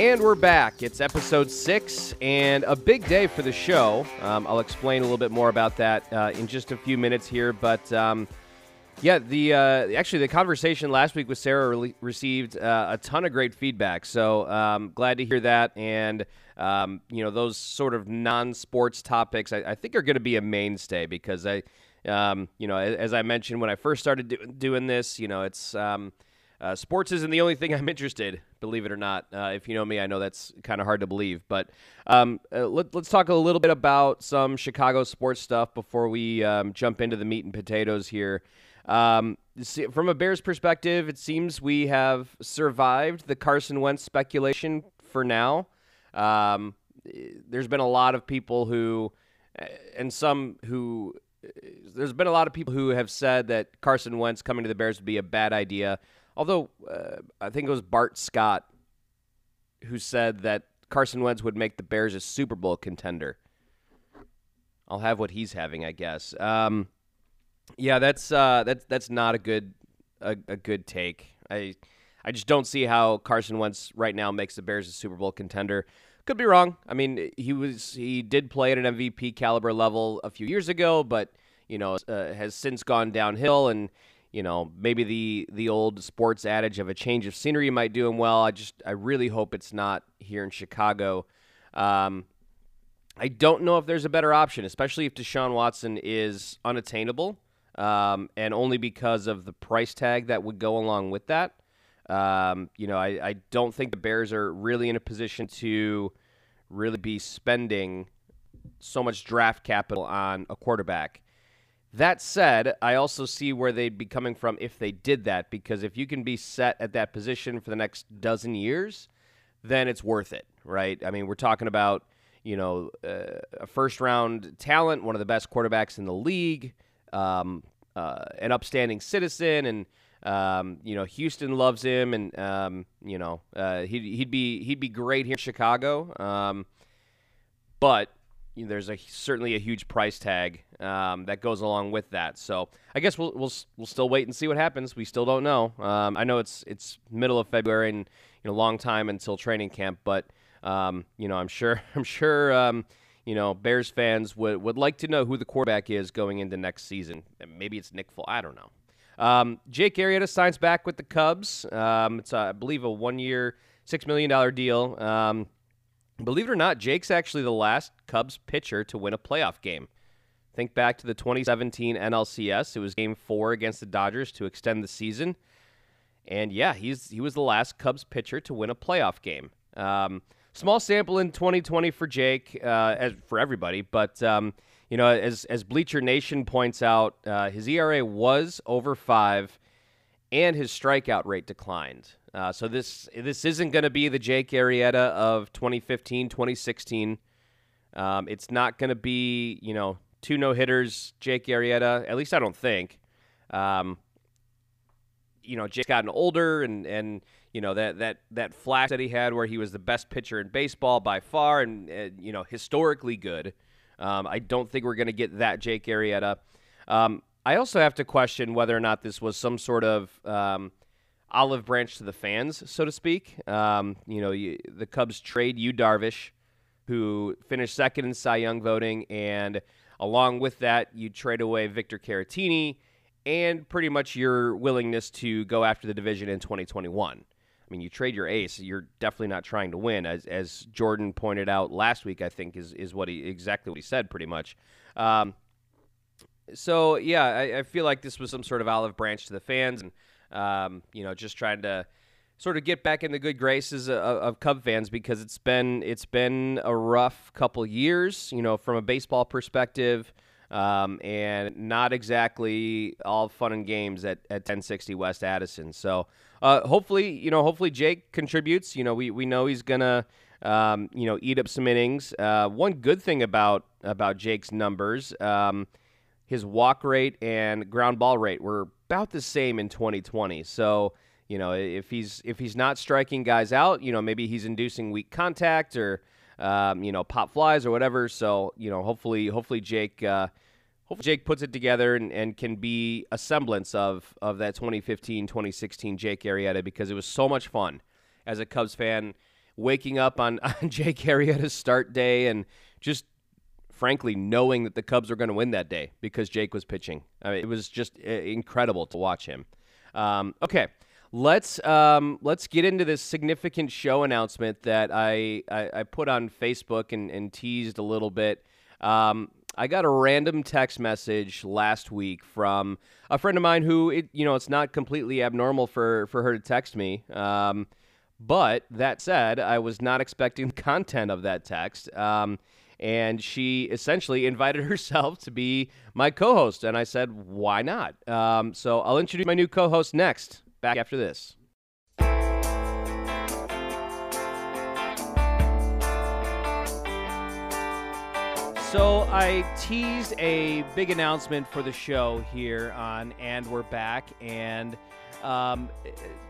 And we're back. It's episode six and a big day for the show. Um, I'll explain a little bit more about that uh, in just a few minutes here. But um, yeah, the uh, actually the conversation last week with Sarah re- received uh, a ton of great feedback. So um, glad to hear that. And um, you know those sort of non-sports topics, I, I think are going to be a mainstay because I, um, you know, as, I mentioned when I first started do- doing this, you know, it's um, uh, sports isn't the only thing I'm interested, believe it or not. Uh, if you know me, I know that's kind of hard to believe. But um, uh, let, us talk a little bit about some Chicago sports stuff before we um, jump into the meat and potatoes here. Um, from a Bears perspective, it seems we have survived the Carson Wentz speculation for now. Um, there's been a lot of people who, and some who, there's been a lot of people who have said that Carson Wentz coming to the Bears would be a bad idea. Although uh, I think it was Bart Scott who said that Carson Wentz would make the Bears a Super Bowl contender. I'll have what he's having, I guess. Um, yeah, that's uh, that's that's not a good a, a, good take. I I just don't see how Carson Wentz right now makes the Bears a Super Bowl contender. Could be wrong. I mean, he was he did play at an MVP caliber level a few years ago, but you know uh, has since gone downhill and you know, maybe the the old sports adage of a change of scenery might do him well. I just I really hope it's not here in Chicago. Um, I don't know if there's a better option, especially if Deshaun Watson is unattainable, um, and only because of the price tag that would go along with that. Um, you know, I, I don't think the Bears are really in a position to really be spending so much draft capital on a quarterback. That said, I also see where they'd be coming from if they did that, because if you can be set at that position for the next dozen years, then it's worth it, right? I mean, we're talking about, you know, uh, a first round talent, one of the best quarterbacks in the league, um, uh, an upstanding citizen, and, um, you know, Houston loves him, and, um, you know, uh, he'd, he'd, be, he'd be great here in Chicago. Um, but there's a certainly a huge price tag um, that goes along with that. So I guess we'll we'll we'll still wait and see what happens. We still don't know. Um, I know it's it's middle of February and you know long time until training camp, but um, you know I'm sure I'm sure um, you know Bears fans would would like to know who the quarterback is going into next season. Maybe it's Nick Foles. I don't know. Um, Jake Arrieta signs back with the Cubs. Um, it's I believe a one year six million dollar deal. Believe it or not, Jake's actually the last Cubs pitcher to win a playoff game. Think back to the 2017 NLCS. It was game four against the Dodgers to extend the season. And yeah, he's he was the last Cubs pitcher to win a playoff game. Um, small sample in 2020 for Jake, uh, as for everybody, but um, you know, as as Bleacher Nation points out, uh, his ERA was over five, and his strikeout rate declined. Uh, so this this isn't going to be the Jake Arrieta of 2015, 2016. Um, it's not going to be you know two no hitters, Jake Arrieta. At least I don't think. Um, you know, Jake's gotten older, and and you know that that that flash that he had where he was the best pitcher in baseball by far, and, and you know historically good. Um, I don't think we're going to get that Jake Arrieta. Um, I also have to question whether or not this was some sort of um, olive branch to the fans, so to speak. Um, you know, you, the Cubs trade you Darvish, who finished second in Cy Young voting, and along with that, you trade away Victor Caratini and pretty much your willingness to go after the division in 2021. I mean, you trade your ace, you're definitely not trying to win, as as Jordan pointed out last week. I think is is what he exactly what he said, pretty much. Um, so yeah, I, I, feel like this was some sort of olive branch to the fans, and um, you know, just trying to sort of get back in the good graces of, of, Cub fans because it's been it's been a rough couple years, you know, from a baseball perspective, um, and not exactly all fun and games at, at 1060 West Addison. So uh, hopefully, you know, hopefully Jake contributes. You know, we we know he's gonna. Um, you know, eat up some innings. Uh, one good thing about about Jake's numbers, um, his walk rate and ground ball rate were about the same in 2020. So, you know, if he's if he's not striking guys out, you know, maybe he's inducing weak contact or um, you know, pop flies or whatever. So, you know, hopefully hopefully Jake uh, hopefully Jake puts it together and, and can be a semblance of of that 2015 2016 Jake Arrieta because it was so much fun as a Cubs fan waking up on, on Jake Arrieta's start day and just frankly knowing that the Cubs were going to win that day because Jake was pitching. I mean, it was just uh, incredible to watch him. Um, okay, let's um, let's get into this significant show announcement that I, I, I put on Facebook and, and teased a little bit. Um, I got a random text message last week from a friend of mine who, it, you know, it's not completely abnormal for, for her to text me. Um, but that said, I was not expecting the content of that text. And she essentially invited herself to be my co host. And I said, why not? Um, so I'll introduce my new co host next, back after this. So I teased a big announcement for the show here on And We're Back, and um,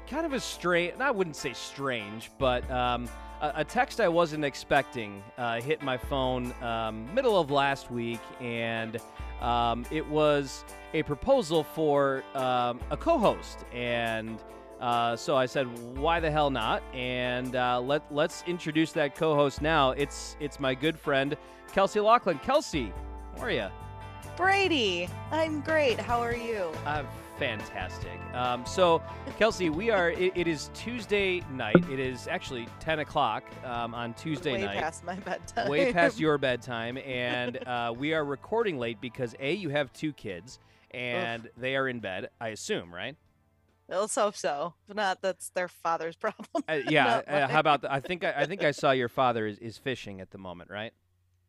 kind of a strange, I wouldn't say strange, but um, a, a, text I wasn't expecting uh, hit my phone um, middle of last week, and um, it was a proposal for um, a co-host, and uh, so I said, "Why the hell not?" And uh, let let's introduce that co-host now. It's it's my good friend Kelsey Loughlin. Kelsey, how are you? Brady, I'm great. How are you? I'm fantastic. Um, so, Kelsey, we are. It, it is Tuesday night. It is actually 10 o'clock um, on Tuesday way night. Way past my bedtime. Way past your bedtime, and uh, we are recording late because a you have two kids and Oof. they are in bed. I assume, right? Let's hope so. If not, that's their father's problem. Uh, yeah. uh, how about? The, I think I, I, think I saw your father is, is fishing at the moment, right?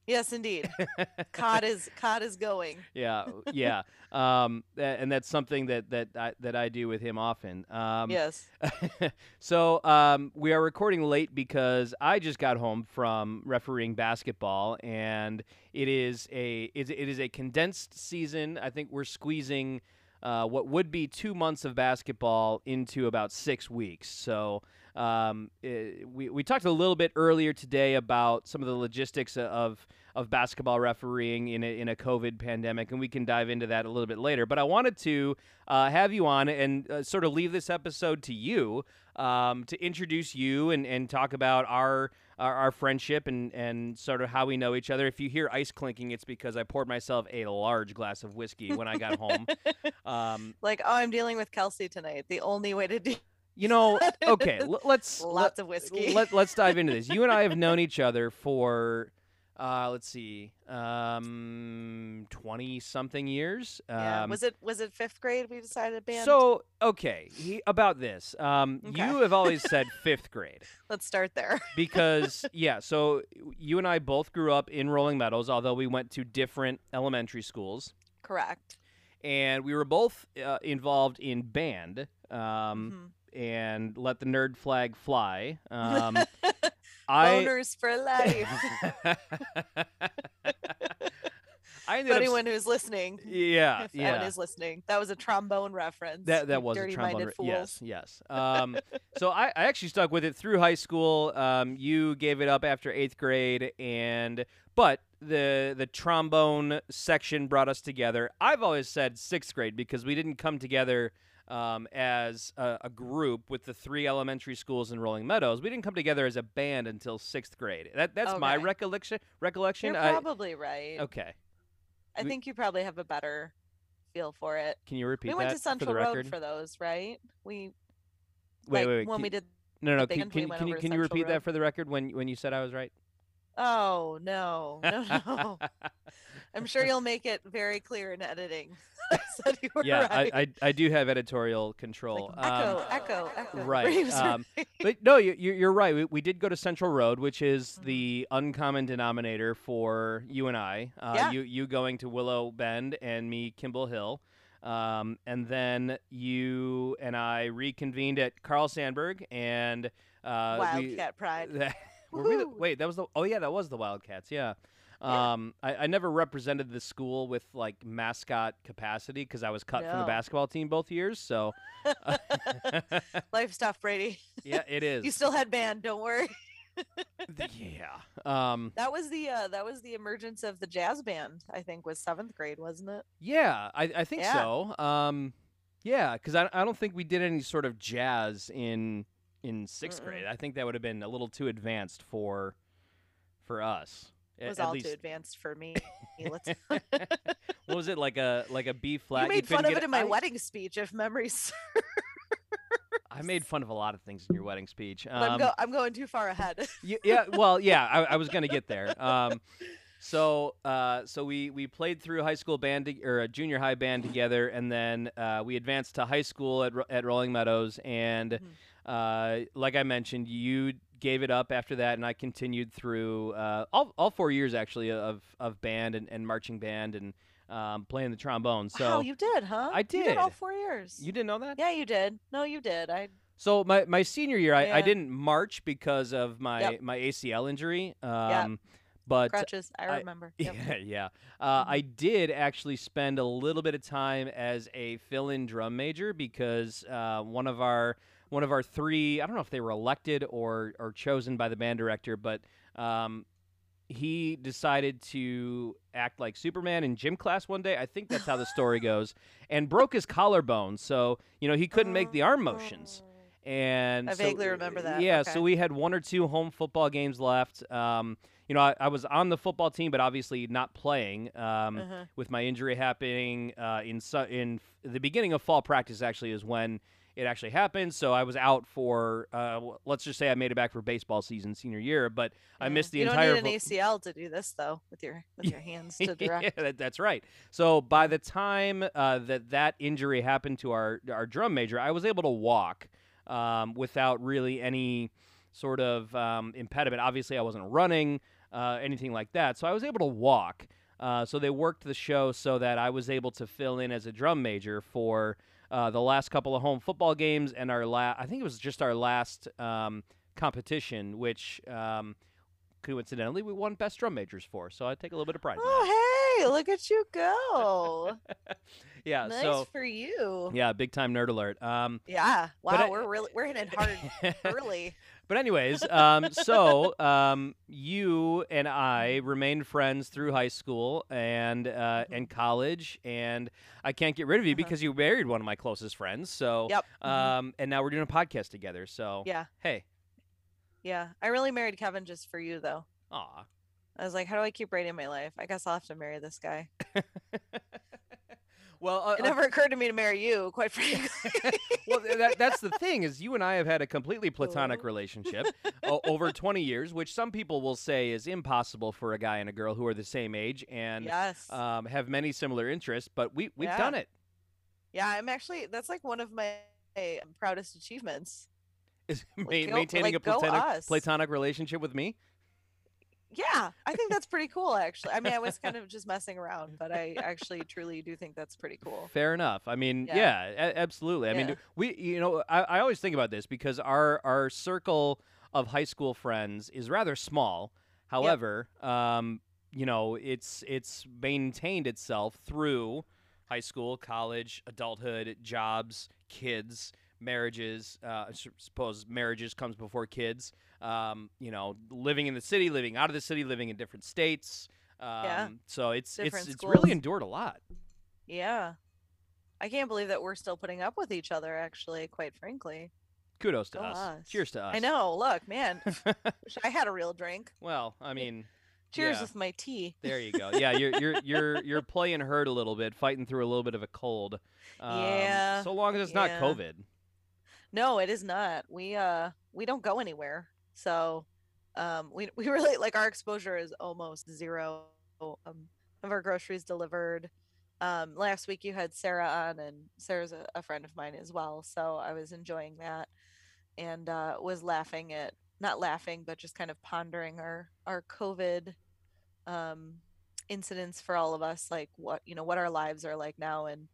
Yes, indeed. cod is cod is going. Yeah, yeah. Um, and that's something that that I, that I do with him often. Um, yes. so um, we are recording late because I just got home from refereeing basketball, and it is a it is a condensed season. I think we're squeezing uh, what would be two months of basketball into about six weeks. So um, it, we, we talked a little bit earlier today about some of the logistics of of basketball refereeing in a, in a COVID pandemic, and we can dive into that a little bit later. But I wanted to uh, have you on and uh, sort of leave this episode to you um, to introduce you and, and talk about our our, our, friendship and, and sort of how we know each other. If you hear ice clinking, it's because I poured myself a large glass of whiskey when I got home. Um, like, oh, I'm dealing with Kelsey tonight. The only way to do. You know, okay, let's lots let, of whiskey. Let, let's dive into this. You and I have known each other for uh, let's see, um, twenty something years. Yeah. Um, was it was it fifth grade? We decided to band. So okay, he, about this, um, okay. you have always said fifth grade. Let's start there. because yeah, so you and I both grew up in Rolling Meadows, although we went to different elementary schools. Correct. And we were both uh, involved in band. Um, mm-hmm and let the nerd flag fly. Um, I, Boners for life. Anyone up, who's listening, yeah, if yeah, anyone is listening, that was a trombone reference. That that was a trombone. Re- yes, yes. Um, so I, I actually stuck with it through high school. Um, you gave it up after eighth grade, and but the the trombone section brought us together. I've always said sixth grade because we didn't come together um, as a, a, group with the three elementary schools in Rolling Meadows. We didn't come together as a band until sixth grade. That that's okay. my recollection. Recollection. You're probably right. Okay. I we, think you probably have a better feel for it. Can you repeat? We went to Central Road for those, right? We wait, like, wait, wait. when can, we did. No, no. Can, can, can you can you repeat Road? that for the record when when you said I was right? Oh no, no, no. I'm sure you'll make it very clear in editing. yeah, right. I, I, I do have editorial control. Like, echo, um, echo, echo. Right. Um, but no, you, you're right. We, we did go to Central Road, which is mm-hmm. the uncommon denominator for you and I. Uh, yeah. You you going to Willow Bend and me Kimball Hill. Um, and then you and I reconvened at Carl Sandburg and uh, Wildcat we, Pride. were we the, wait, that was the oh yeah, that was the Wildcats. Yeah. Um, I, I, never represented the school with like mascot capacity because I was cut no. from the basketball team both years. So life stuff, Brady. Yeah, it is. you still had band. Don't worry. yeah. Um, that was the uh, that was the emergence of the jazz band. I think was seventh grade, wasn't it? Yeah, I, I think yeah. so. Um, yeah, because I, I don't think we did any sort of jazz in in 6th Mm-mm. grade. I think that would have been a little too advanced for for us. It was all least, too advanced for me. Let's. what was it like a like a B flat? you made fun of it in my I- wedding speech, if memories. I made fun of a lot of things in your wedding speech. but I'm, Um, go- I'm going too far ahead. Yeah, well, yeah, I, I was gonna get there. Um, so, uh, so we we played through high school band to, or a junior high band together, and then uh, we advanced to high school at at Rolling Meadows. And uh, like I mentioned, you gave it up after that, and I continued through uh, all all four years actually of of band and, and marching band and um, playing the trombone. So wow, you did, huh? I You did all four years. you didn't know that? Yeah, you did. No, you did. I. So my, my senior year, I, I didn't march because of my, Yep. my ACL injury. Um, Yep. But Crutches. I I- remember. Yep. yeah, yeah. Uh, I did actually spend a little bit of time as a fill-in drum major because uh, one of our one of our three I don't know if they were elected or or chosen by the band director, but um, he decided to act like Superman in gym class one day. I think that's how the story goes, and broke his collarbone. So you know he couldn't make the arm motions. And I so- vaguely remember that. Yeah, Okay. so we had one or two home football games left. Um, you know, I, I was on the football team, but obviously not playing. Um, Uh-huh. With my injury happening uh, in su- in f- the beginning of fall practice, actually is when it actually happened. So I was out for uh, let's just say I made it back for baseball season senior year, but I missed the you entire. don't need an ACL to do this though, with your with your hands to direct. yeah, that, that's right. So by the time uh, that that injury happened to our our drum major, I was able to walk um, without really any sort of um, impediment. Obviously, I wasn't running uh, anything like that, so I was able to walk. Uh, so they worked the show so that I was able to fill in as a drum major for uh, the last couple of home football games and our last. I think it was just our last um, competition, which. Um, Coincidentally, we won best drum majors for, so I take a little bit of pride. in that. Oh, hey, look at you go. Yeah. nice So for you. yeah, big time nerd alert. Um, Yeah. Wow, I- we're really we're hitting hard early. But anyways, um, so um, you and I remained friends through high school and uh, and college, and I can't get rid of you Mm-hmm. Uh-huh. because you married one of my closest friends. So Yep. mhm. um, and now we're doing a podcast together. So Yeah. hey, Yeah. I really married Kevin just for you though. aw. I was like, how do I keep writing my life? I guess I'll have to marry this guy. well, uh, It never occurred to me to marry you, quite frankly. well, that, that's the thing is you and I have had a completely platonic relationship o- over 20 years, which some people will say is impossible for a guy and a girl who are the same age and yes. um, have many similar interests. But we we've Yeah. done it. yeah, I'm actually that's like one of my proudest achievements. Is ma- go- maintaining like, a platonic, platonic relationship with me. Yeah, I think that's pretty cool actually. I mean, I was kind of just messing around, but I actually truly do think that's pretty cool. Fair enough. I mean, yeah, Yeah. a- absolutely. I mean, we, you know, I, I always think about this because our our circle of high school friends is rather small. However, um, you know, it's it's maintained itself through high school, college, adulthood, jobs, kids, marriages. Uh, I suppose marriages comes before kids. Um, you know, living in the city, living out of the city, living in different states. Um, Yeah. So it's Different it's it's really endured a lot. Yeah. I can't believe that we're still putting up with each other actually, quite frankly. Kudos to Go us. us. Cheers to us. I know, look, man. wish I had a real drink. well, I mean, Cheers Yeah. with my tea. there you go. Yeah, you're you're you're you're playing hurt a little bit, fighting through a little bit of a cold. Um, Yeah, So long as it's not yeah. COVID. No, it is not. We uh we don't go anywhere. So um we we really like our exposure is almost zero. Um of our groceries delivered. Um last week you had Sarah on and Sarah's a, a friend of mine as well. So I was enjoying that and uh was laughing at not laughing but just kind of pondering our our COVID um incidents for all of us like what you know what our lives are like now and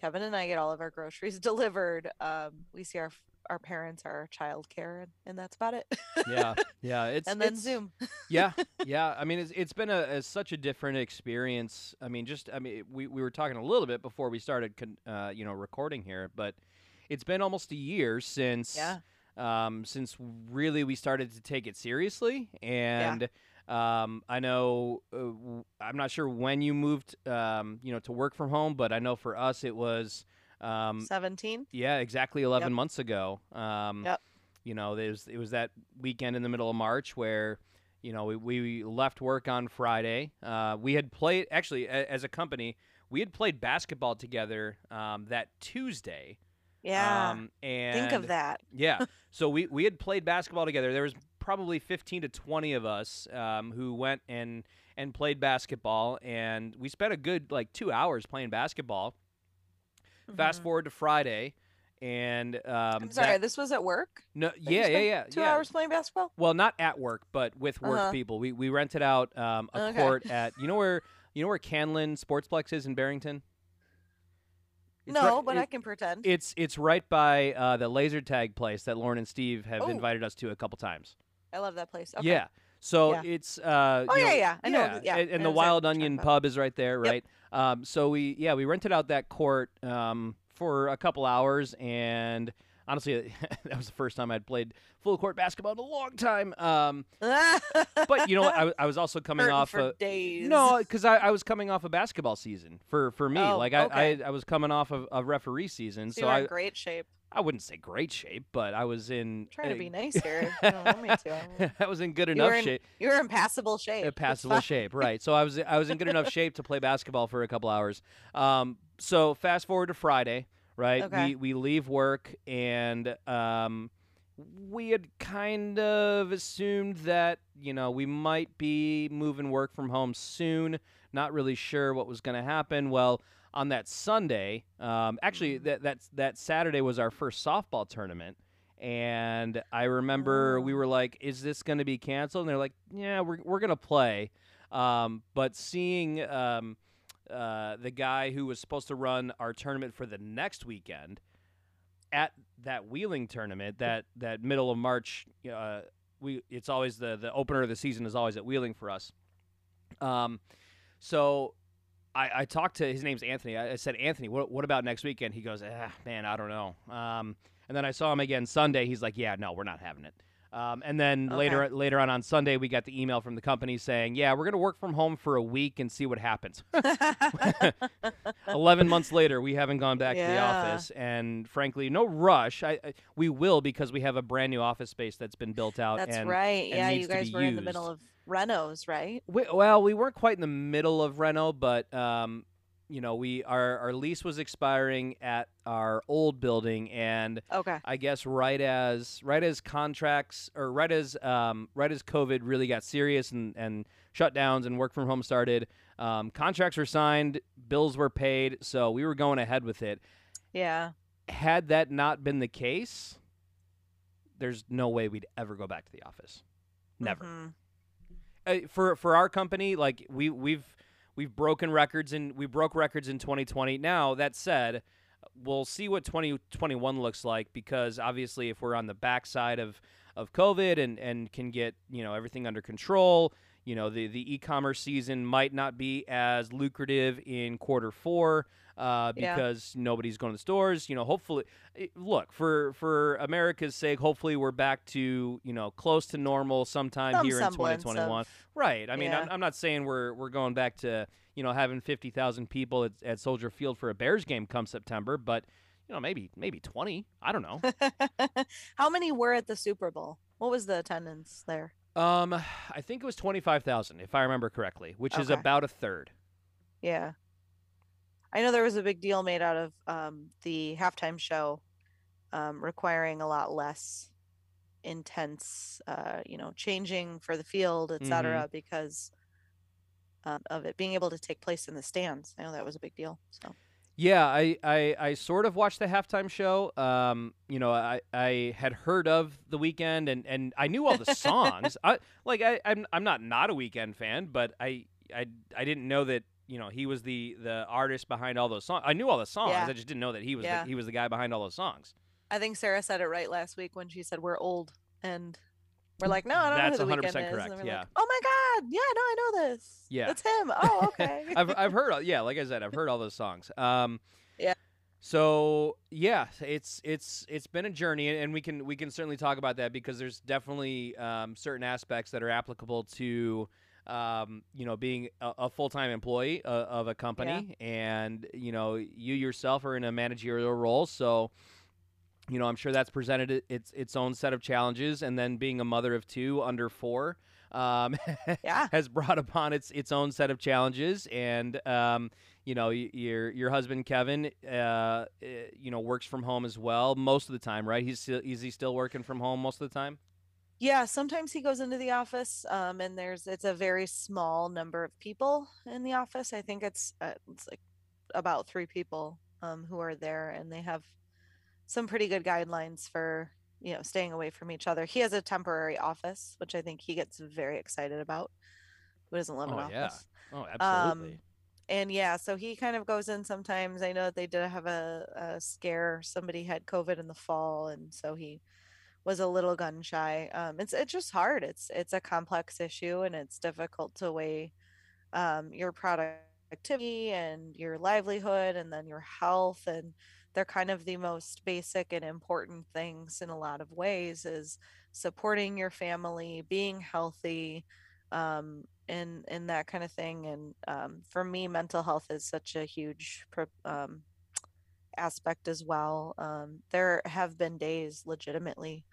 Kevin and I get all of our groceries delivered. Um, we see our our parents, our childcare, and, and that's about it. Yeah, yeah. It's and then it's- Zoom. yeah, yeah. I mean, it's it's been a, a such a different experience. I mean, just I mean, we we were talking a little bit before we started, con- uh, you know, recording here, but it's been almost a year since Yeah. Um, since really we started to take it seriously. And um, I know uh, I'm not sure when you moved, um, you know, to work from home, but I know for us it was. Um, Seventeen. yeah, exactly 11 Yep. months ago. Um, Yep. You know, there's it was that weekend in the middle of March where you know we, we left work on Friday. Uh, we had played actually a, as a company. We had played basketball together um, that Tuesday. Yeah. Um, and Think of that. yeah. So we, we had played basketball together. There was probably 15 to 20 of us um, who went and and played basketball, and we spent a good like two hours playing basketball. Fast Mhm. forward to Friday, and um, I'm sorry, that- this was at work? no, yeah, yeah, yeah, Two yeah. hours playing basketball? Well, not at work, but with work Uh-huh. people. We we rented out um, a Okay. court at you know where you know where Canlin Sportsplex is in Barrington. It's no, right- but it- I can pretend. It's it's right by uh, the laser tag place that Lauren and Steve have Oh. invited us to a couple times. I love that place. Okay. Yeah. So Yeah. it's uh Oh yeah, know- yeah. I know. th- Yeah. and, and the Wild Onion pub is right there, Yep. right? Um, so we yeah we rented out that court um, for a couple hours, and honestly, that was the first time I'd played full court basketball in a long time. Um, but you know what? I, I was also coming Hurting off a, days. no, because I, I was coming off a basketball season for for me. Oh, like I, okay. I I was coming off of a referee season, So so I in great shape. I wouldn't say great shape, but I was in trying to uh, be nice here. To. I'm- was in good enough in shape. You were in passable shape. a passable shape, right? So I was I was in good enough shape to play basketball for a couple hours. Um, so fast forward to Friday, right? Okay. We we leave work and um, we had kind of assumed that you know we might be moving work from home soon. Not really sure what was going to happen. Well, on that Sunday, um, actually that that that Saturday was our first softball tournament. And I remember we Oh. were like, "Is this going to be canceled?" And they're like, "Yeah, we're we're going to play." Um, but seeing um, uh, the guy who was supposed to run our tournament for the next weekend at that wheeling tournament, that that middle of March, uh, we it's always the the opener of the season is always at wheeling for us. Um, so I, I talked to his name's Anthony. I, I said, Anthony, what what about next weekend? He goes, ah, man, I don't know. Um, and then I saw him again Sunday. He's like, yeah, no, we're not having it. Um, and then later later on on Sunday, we got the email from the company saying, yeah, we're gonna work from home for a week and see what happens. Eleven months later, we haven't gone back to the office, and frankly, no rush. I, I we will because we have a brand new office space that's been built out. That's and right. and Yeah, you guys were in the middle of renos, right? We, well, we weren't quite in the middle of Reno, but um, you know, we our our lease was expiring at our old building, and Okay. I guess right as right as contracts or right as um, right as COVID really got serious and and shutdowns and work from home started, um, contracts were signed, bills were paid, so we were going ahead with it. Yeah. Had that not been the case, there's no way we'd ever go back to the office. Never Mhm. uh, for for our company, like we we've we've broken records and we broke records in 2020. Now that said, we'll see what 2021 looks like because obviously, if we're on the backside of of COVID and and can get you know everything under control, you know the the e-commerce season might not be as lucrative in quarter four. Uh, Yeah. because nobody's going to the stores, you know. Hopefully, eh, look for for America's sake. Hopefully, we're back to you know close to normal sometime Some here in 2021. of- Right. I mean, I'm, I'm not saying we're we're going back to you know having fifty thousand people at, at Soldier Field for a Bears game come September, but you know maybe maybe twenty. I don't know. How many were at the Super Bowl? What was the attendance there? Um, I think it was twenty five thousand if I remember correctly, which is Okay. about a third. Yeah. I know there was a big deal made out of um, the halftime show um, requiring a lot less intense, uh, you know, changing for the field, et cetera, because um, of it being able to take place in the stands. I know that was a big deal. So, Yeah, I, I, I sort of watched the halftime show. Um, you know, I, I had heard of the Weeknd and, and I knew all the songs. I like I, I'm I'm not not a Weeknd fan, but I I, I didn't know that you know he was the, the artist behind all those songs. I knew all the songs. Yeah. I just didn't know that he was Yeah. the, he was the guy behind all those songs. I think Sarah said it right last week when she said we're old and we're like, no, I don't That's know who the 100% Weeknd is. correct, we're yeah. like, oh my god, yeah, no, I know this. Yeah. it's him. Oh, okay. I've I've heard all, yeah, like I said, I've heard all those songs. Um, Yeah. So yeah, it's it's it's been a journey, and we can we can certainly talk about that because there's definitely um, certain aspects that are applicable to. Um, you know, being a, a full-time employee uh, of a company, and you know, you yourself are in a managerial role, so you know, I'm sure that's presented its its own set of challenges, and then being a mother of two under four. Um, Yeah. has brought upon its its own set of challenges, and um, you know, your your husband Kevin, uh, eh, you know, works from home as well most of the time, right? He's still is he still working from home most of the time? Yeah, sometimes he goes into the office, um, and there's it's a very small number of people in the office. I think it's uh, it's like about three people um, who are there, and they have some pretty good guidelines for you know staying away from each other. He has a temporary office, which I think he gets very excited about. Who doesn't love an Oh, yeah. office? Oh, absolutely. Um, and yeah, so he kind of goes in sometimes. I know that they did have a, a scare. Somebody had COVID in the fall, and so he was a little gun shy. Um, it's it's just hard. It's it's a complex issue, and it's difficult to weigh um, your productivity and your livelihood, and then your health. And they're kind of the most basic and important things in a lot of ways. Is supporting your family, being healthy, um, and and that kind of thing. And um, for me, mental health is such a huge um, aspect as well. Um, there have been days, legitimately,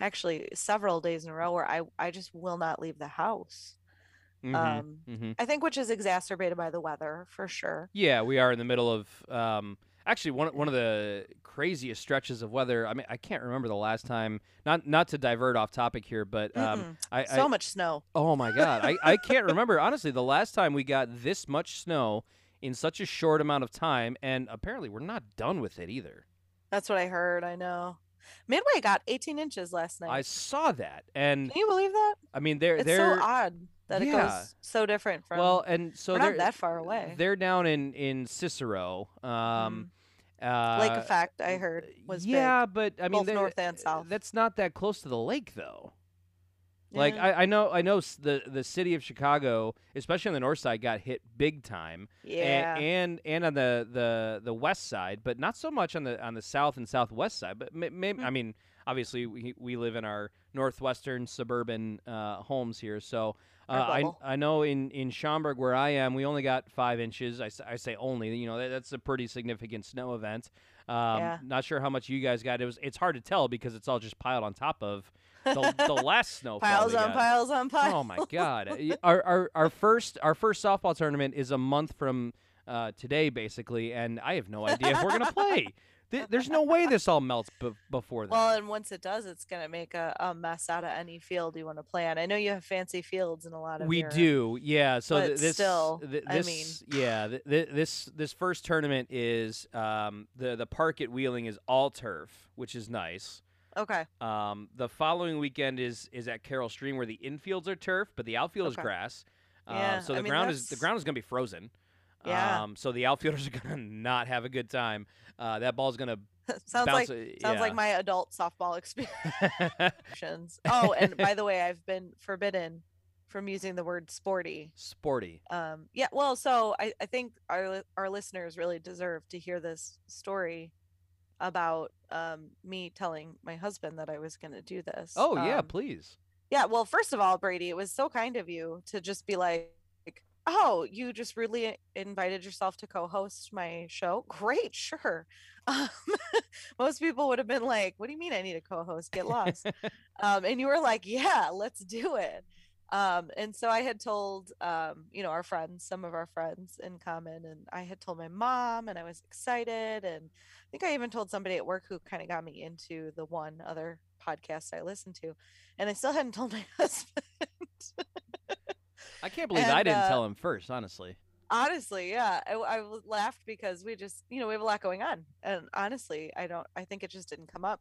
actually several days in a row, where I I just will not leave the house. Mhm, Um, mhm. I think which is exacerbated by the weather for sure. Yeah, we are in the middle of um, actually one one of the craziest stretches of weather. I mean, I can't remember the last time. Not not to divert off topic here, but um, I, so I much snow. oh my god, I, I can't remember honestly the last time we got this much snow in such a short amount of time, and apparently we're not done with it either. That's what I heard. I know. Midway got 18 inches last night. I saw that, and Can you believe that? I mean they're It's they're so odd that it Yeah. goes so different from. well, and so they're not that far away. They're down in in Cicero. Um, uh, Lake Effect, I heard, was big. yeah, but I mean, both north and south. That's not that close to the lake, though. Like Yeah. I, I know, I know the the city of Chicago, especially on the north side, got hit big time, a- yeah. and and on the, the the west side, but not so much on the on the south and southwest side. But may, may, Hmm. I mean, obviously we we live in our northwestern suburban uh, homes here, so. Uh, I. I know in, in Schaumburg where I am we only got five inches I, I say only you know that, that's a pretty significant snow event um, Yeah. not sure how much you guys got it was it's hard to tell because it's all just piled on top of the, the last snowfall piles on piles on piles. Oh my god! Our, our our first our first softball tournament is a month from uh, today, basically, and I have no idea if we're gonna play. Th- There's no way this all melts b- before that. Well, and once it does, it's gonna make a, a mess out of any field you want to play on. I know you have fancy fields in a lot of we do, yeah. So th- this, still, th- I this, mean- yeah, th- th- this this first tournament is um, the the park at Wheeling is all turf, which is nice. Okay. Um, the following weekend is is at Carol Stream where the infields are turf, but the outfield is grass. Uh, Yeah, so I the mean, ground is the ground is gonna be frozen. Yeah. Um, so the outfielders are gonna not have a good time. Uh, that ball's gonna sounds bounce. like uh, sounds like my adult softball experience. oh, and by the way, I've been forbidden from using the word sporty. sporty. Um, yeah. Well, so I, I think our our listeners really deserve to hear this story about um, me telling my husband that I was going to do this. Oh yeah, Um, please. Yeah, well, first of all, Brady, it was so kind of you to just be like, "Oh, you just rudely invited yourself to co-host my show. Great, sure." Um, most people would have been like, "What do you mean I need a co-host? Get lost." um, and you were like, "Yeah, let's do it." Um, and so I had told, um, you know, our friends, some of our friends in common, and I had told my mom, and I was excited, and I think I even told somebody at work who kind of got me into the one other podcast I listened to, and I still hadn't told my husband. I can't believe I didn't uh, tell him first. Honestly. honestly, yeah, I laughed because we just, you know, we have a lot going on, and honestly, I don't, I think it just didn't come up.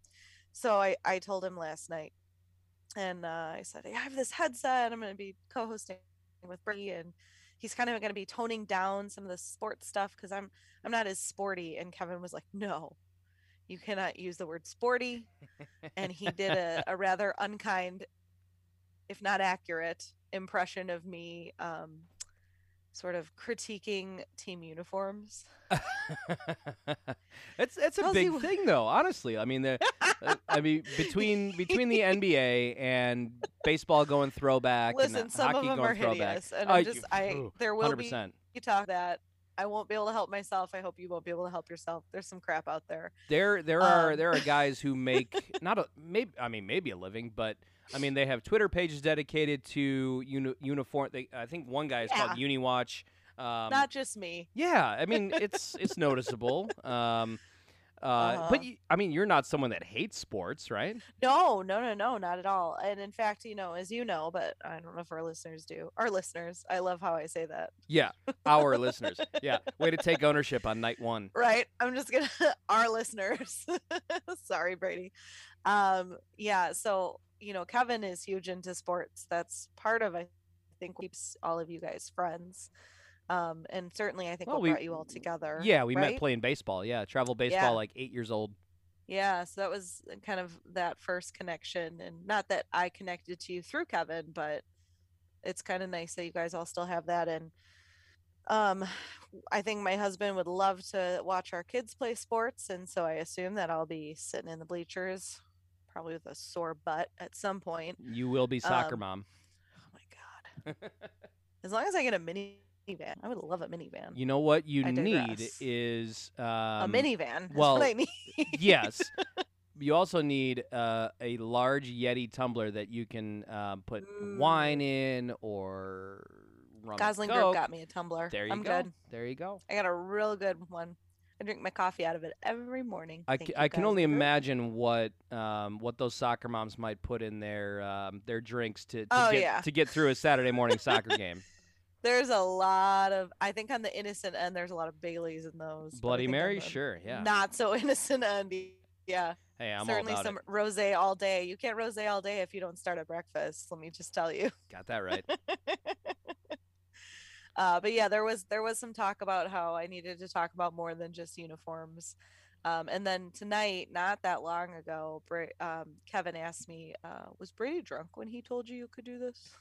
So I, I told him last night, and uh, I said, I have this headset. I'm going to be co-hosting with Brady, and he's kind of going to be toning down some of the sports stuff because I'm, I'm not as sporty. And Kevin was like, No, you cannot use the word sporty. and he did a, a rather unkind, if not accurate, impression of me, um, sort of critiquing team uniforms. that's that's a How's big he- thing, though. Honestly, I mean, the, uh, I mean, between between the NBA and baseball going throwback, Listen, and some hockey of them going are throwback. hideous, and Oh, I'm you- just I ooh, there will 100%. be you talk that I won't be able to help myself. I hope you won't be able to help yourself. There's some crap out there. There, there are Um, there are guys who make not a maybe I mean maybe a living, but I mean they have Twitter pages dedicated to uni- uniform. They, I think one guy is called UniWatch. Um, Not just me. yeah, I mean it's it's noticeable. Um, uh, Uh-huh. But you, I mean, you're not someone that hates sports, right? No, no, no, no, not at all. And in fact, you know, as you know, but I don't know if our listeners do. Our listeners, I love how I say that. Yeah, our listeners. Yeah, way to take ownership on night one. Right. I'm just gonna our listeners. Sorry, Brady. Um, yeah, so you know, Kevin is huge into sports. That's part of I think keeps all of you guys friends. Um, and certainly I think Well, what we- brought you all together. Yeah, we met playing baseball. Yeah, travel baseball, Yeah. like eight years old. Yeah, so that was kind of that first connection, and not that I connected to you through Kevin, but it's kind of nice that you guys all still have that. And um, I think my husband would love to watch our kids play sports, and so I assume that I'll be sitting in the bleachers, probably with a sore butt at some point. You will be soccer Um, mom. Oh my god! As long as I get a minivan, I would love a minivan. You know what you I need digress. is um, a minivan. Well, what I need. yes. You also need uh, a large Yeti tumbler that you can um, put wine in or rum Gosling Group got me a tumbler. There you I'm go. good. There you go. I got a real good one. I drink my coffee out of it every morning. I, you, I can only imagine what um, what those soccer moms might put in their um, their drinks to, to Oh, get yeah. to get through a Saturday morning soccer game. There's a lot of. I think on the innocent end, there's a lot of Baileys in those. Bloody Mary, sure, yeah. Not so innocent end. Yeah, hey, I'm certainly some it. rosé all day. You can't rosé all day if you don't start at breakfast. Let me just tell you. Got that right. uh, but yeah, there was there was some talk about how I needed to talk about more than just uniforms. Um, and then tonight, not that long ago, Bra- um, Kevin asked me, uh, "Was Brady drunk when he told you you could do this?"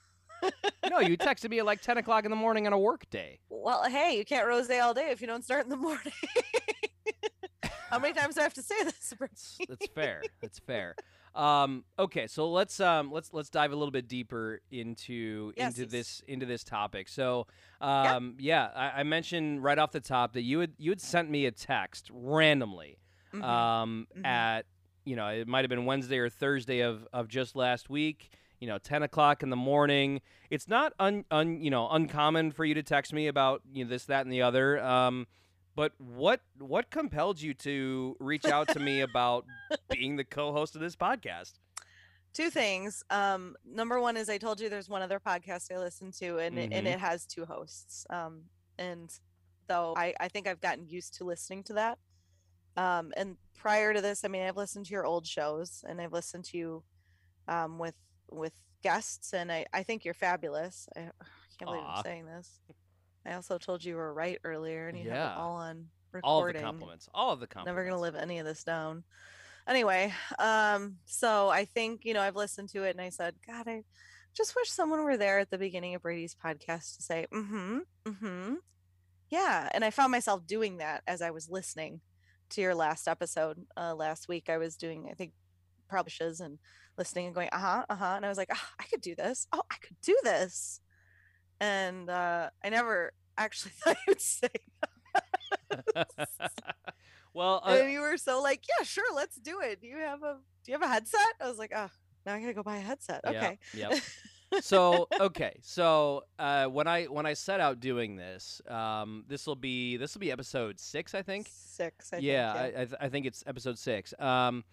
No, you texted me at like 10 o'clock in the morning on a work day. Well, hey, you can't rosé all day if you don't start in the morning. How many times do I have to say this? Brady? That's, that's fair. That's fair. Um, okay, so let's um, let's let's dive a little bit deeper into Yes, into yes. this into this topic. So, um, yeah, I, I mentioned right off the top that you had you had sent me a text randomly Mhm. um, Mhm. at you know it might have been Wednesday or Thursday of of just last week. You know, ten o'clock in the morning. It's not un, un you know uncommon for you to text me about you know this that and the other. Um, but what what compelled you to reach out to me about being the co-host of this podcast? Two things. Um, number one is I told you there's one other podcast I listen to, and it, and Mhm. it has two hosts. Um, and so I I think I've gotten used to listening to that. Um, and prior to this, I mean, I've listened to your old shows, and I've listened to you, um, with with guests, and I I think you're fabulous. I, I can't believe Aw. I'm saying this. I also told you you were right earlier, and you have Yeah. it all on recording. All of the compliments. All of the compliments. Never gonna live any of this down. Anyway, um, so I think you know I've listened to it and I said, God, I just wish someone were there at the beginning of Brady's podcast to say, mm-hmm, mm-hmm. Yeah. And I found myself doing that as I was listening to your last episode uh last week. I was doing, I think probably shiz and listening and going, uh-huh, uh-huh. And I was like, oh, I could do this. Oh, I could do this. And uh I never actually thought you would say well, uh, and you were so like, yeah, sure, let's do it. Do you have a do you have a headset? I was like, oh, now I gotta go buy a headset. yeah, Okay. Yep. so okay so uh, when i when i set out doing this um, this will be this will be episode six i think Six. I yeah, think, I, I, th- I think it's episode six. Um,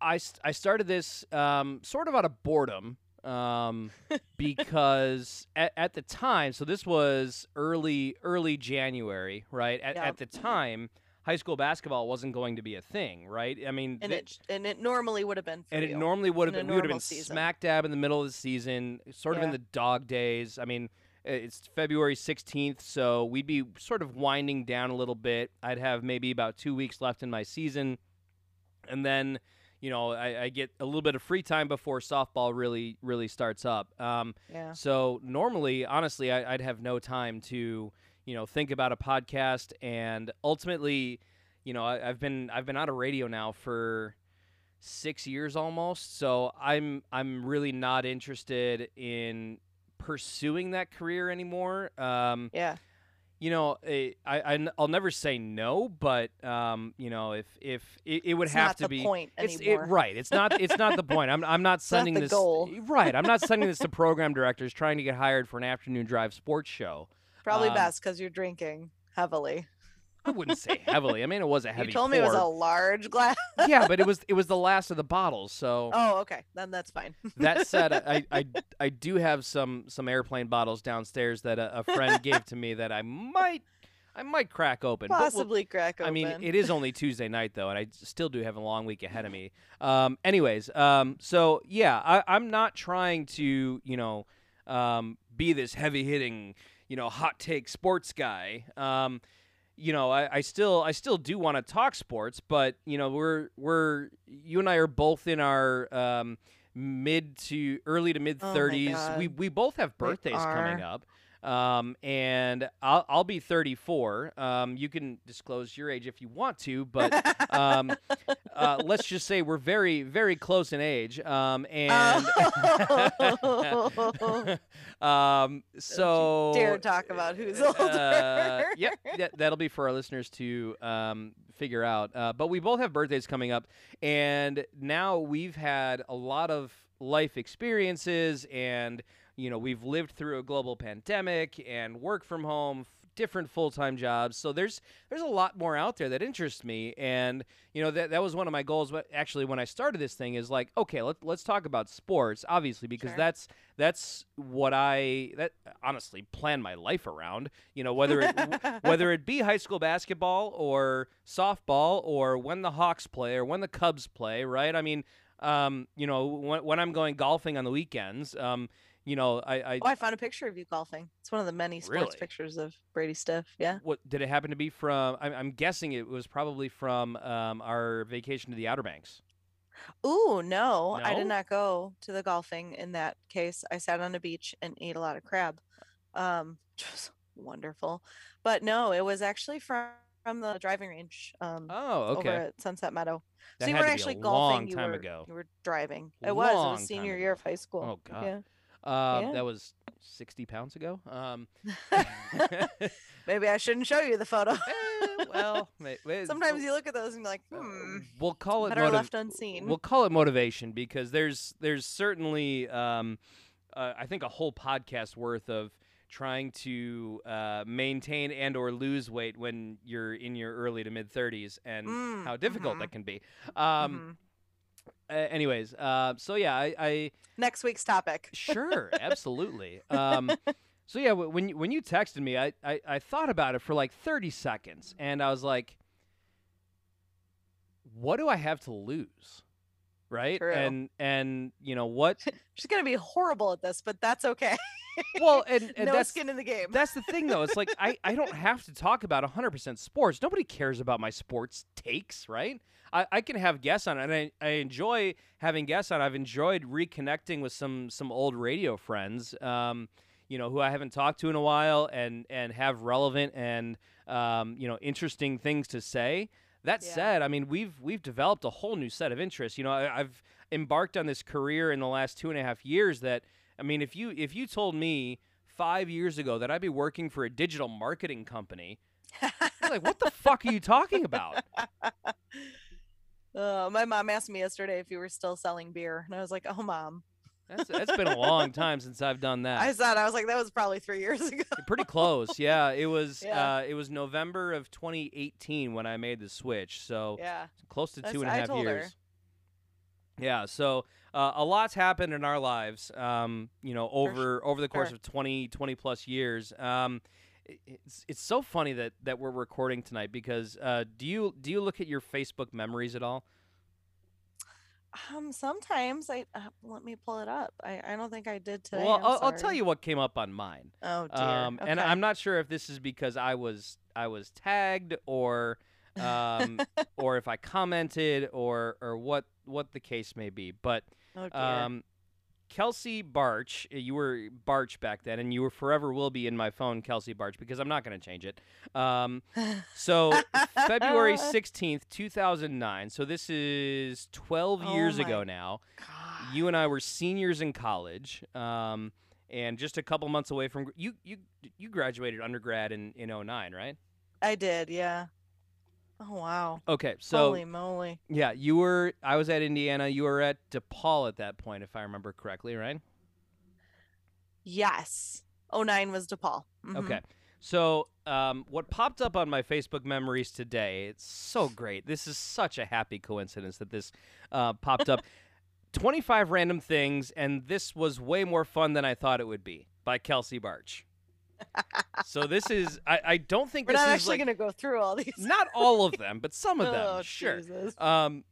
I, I started this um, sort of out of boredom um, because at, at the time, so this was early early January, right? At, Yep. at the time, high school basketball wasn't going to be a thing, right? I mean, and th- it and it normally would have been. And it normally would have been we would have been season. smack dab in the middle of the season, sort of in the dog days. I mean, it's February 16th, so we'd be sort of winding down a little bit. I'd have maybe about two weeks left in my season, and then you know I, I get a little bit of free time before softball really really starts up. Um, yeah. so normally, honestly, I, I'd have no time to, you know, think about a podcast, and ultimately, you know, I, I've been I've been out of radio now for six years almost. So I'm I'm really not interested in pursuing that career anymore. Um, Yeah. You know, eh, I, I will never say no, but um, you know, if if it, it would It's have not to the be point it's it, right. It's not it's not the point. I'm I'm not not sending the this goal. right. I'm not sending this to program directors trying to get hired for an afternoon drive sports show. Probably Um, best because you're drinking heavily. I wouldn't say heavily. I mean, it was a heavy. you told me it was a large glass. yeah, but it was it was the last of the bottles. So oh, okay. Then that's fine. that said, I, I I do have some some airplane bottles downstairs that a, a friend gave to me that I might I might crack open. but we'll- Possibly crack open. I mean, it is only Tuesday night though, and I still do have a long week ahead of me. Um, anyways, um, so yeah, I, I'm not trying to, you know, um, be this heavy hitting, you know, hot take sports guy. Um, you know, I, I still I still do want to talk sports, but you know, we're we're you and I are both in our um, mid to early to mid Oh 30s. we we both have birthdays coming up. Um, and I'll, I'll be 34. Um, you can disclose your age if you want to, but um, uh, let's just say we're very, very close in age. Um, and Oh. um, so dare talk about who's older. uh, yep, that, that'll be for our listeners to um, figure out. Uh, but we both have birthdays coming up, and now we've had a lot of life experiences, and you know we've lived through a global pandemic and work from home. f- Different full time jobs, so there's there's a lot more out there that interests me, and you know that that was one of my goals. But actually, when I started this thing, is like, okay, let let's talk about sports, obviously, because Sure. that's that's what I that honestly plan my life around. You know, whether it whether it be high school basketball or softball or when the Hawks play or when the Cubs play, right? I mean, um, you know, when, when I'm going golfing on the weekends, um, you know, I, I Oh, I found a picture of you golfing. It's one of the many sports Really? pictures of Brady Stiff. Yeah. what did it happen to be from? I'm, I'm guessing it was probably from um, our vacation to the Outer Banks. Ooh, no, I did not go to the golfing in that case. I sat on a beach and ate a lot of crab. Um, which was wonderful. But no, it was actually from from the driving range. Um, Oh, over okay. at Sunset Meadow. That so you weren't to be a actually long golfing. You were ago. you were driving. It was. It Long was senior year of high school. Oh God. Yeah. Um, Yeah. That was 60 pounds ago. Um, Maybe I shouldn't show you the photo. eh, well, Sometimes you look at those and you're like, uh, hmm, we'll call it motiv- left unseen. We'll call it motivation because there's there's certainly um, uh, I think a whole podcast worth of trying to uh, maintain and or lose weight when you're in your early to mid 30s and Mm, how difficult mhm. that can be. Um, Mhm. A- anyways, uh, so yeah, I, I Next week's topic. Sure, absolutely. Um, so yeah, when you, when you texted me, I, I I thought about it for like thirty seconds, and I was like, "What do I have to lose?" Right? True. And and you know what? She's gonna be horrible at this, but that's okay. Well, and, and no that's skin in the game. that's the thing though. It's like I, I don't have to talk about 100% sports. Nobody cares about my sports takes, right? I, I can have guests on, and I, I enjoy having guests on. I've enjoyed reconnecting with some some old radio friends, um, you know, who I haven't talked to in a while, and and have relevant and um, you know interesting things to say. That Yeah. said, I mean we've we've developed a whole new set of interests. You know, I, I've embarked on this career in the last two and a half years that I mean, if you if you told me five years ago that I'd be working for a digital marketing company, like, what the fuck are you talking about? Uh, my mom asked me yesterday if you were still selling beer, and I was like, "Oh, mom." That's that's been a long time since I've done that. I thought I was like, "That was probably three years ago." Pretty close, yeah. It was Yeah. uh, it was November of 2018 when I made the switch, so yeah. close to That's- two and a half her. Yeah, so uh, a lot's happened in our lives, um, you know, over over the course sure. of 20, 20 plus years. Um, it's it's so funny that that we're recording tonight because uh, do you do you look at your Facebook memories at all? Um, sometimes I uh, let me pull it up. I, I don't think I did today. well, I'll, I'll tell you what came up on mine. Oh dear. Um, and I'm not sure if this is because I was I was tagged or um, or if I commented or or what what the case may be. But oh um, Kelsey Barch, uh, you were Barch back then, and you were forever will be in my phone, Kelsey Barch, because I'm not going to change it. Um, so February 16th, 2009. So this is 12 Oh years ago now God. you and I were seniors in college, um, and just a couple months away from you. You you graduated undergrad in in 09, right? I did, yeah. Oh wow. Okay, so Holy moly. yeah, you were. I was at Indiana. You were at DePaul at that point, if I remember correctly, right? Yes. 09 was DePaul. Mhm. Okay. So, um, what popped up on my Facebook memories today? It's so great. This is such a happy coincidence that this uh, popped up. Twenty-five random things, and this was way more fun than I thought it would be by Kelsey Barch. So this is. I, I don't think We're this not is actually like going to go through all these. not all of them, but some of them. oh, sure. Jesus. Um,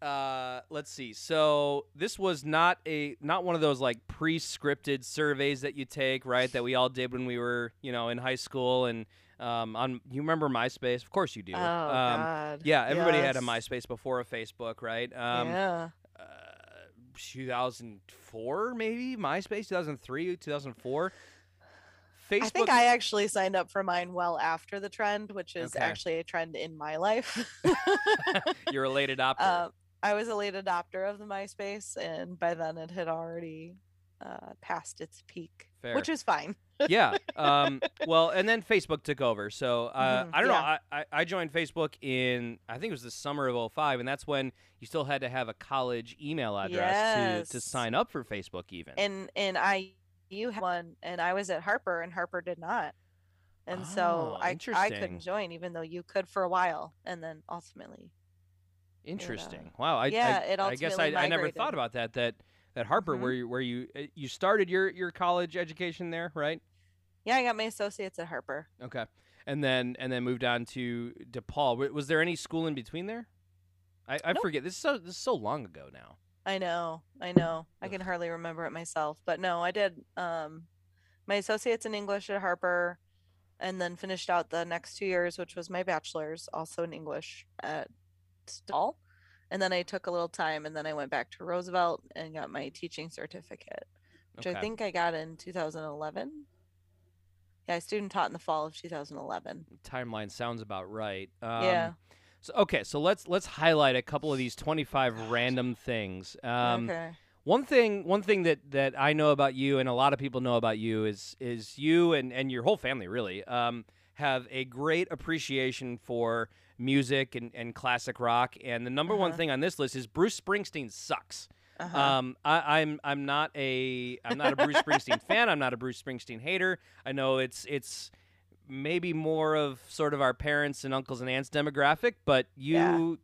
uh, let's see. So this was not a not one of those like pre-scripted surveys that you take, right? That we all did when we were, you know, in high school and um, on. You remember MySpace? Of course you do. Oh, um, God. yeah, everybody had a MySpace before a Facebook, right? Um, yeah. uh, 2004 maybe MySpace 2003 2004 Facebook I think I actually signed up for mine well after the trend, which is Okay. actually a trend in my life. you're a late adopter Um, I was a late adopter of the MySpace, and by then it had already uh, passed its peak, Fair. which is fine. yeah. Um, well, and then Facebook took over. So uh, Mhm, I don't know. yeah. I, I, I joined Facebook in I think it was the summer of 05, and that's when you still had to have a college email address to, to sign up for Facebook. Even. And and I you had one, and I was at Harper, and Harper did not, and so Oh, I I couldn't join, even though you could for a while, and then ultimately. Interesting. Wow. I, Yeah, I, it I guess I, I never thought about that. That that Harper, Mhm. where you where you uh, you started your your college education there, right? Yeah, I got my associates at Harper. Okay. And then and then moved on to DePaul. Was there any school in between there? I, I Nope. forget. This is so this is so long ago now. I know, I know. I can hardly remember it myself, but no, I did um my associates in English at Harper and then finished out the next 2 years which was my bachelor's also in English at Stall. And then I took a little time and then I went back to Roosevelt and got my teaching certificate, which Okay. I think I got in 2011. Yeah, I student taught in the fall of 2011. timeline sounds about right. Um, yeah. So okay, so let's let's highlight a couple of these twenty-five random things. Um, okay. One thing, one thing that, that I know about you, and a lot of people know about you, is is you and, and your whole family really um, have a great appreciation for music and, and classic rock. And the number one Uh-huh. thing on this list is Bruce Springsteen sucks. Uh-huh. Um, I, I'm I'm not a I'm not a Bruce Springsteen fan. I'm not a Bruce Springsteen hater. I know it's it's maybe more of sort of our parents and uncles and aunts demographic, but you Yeah.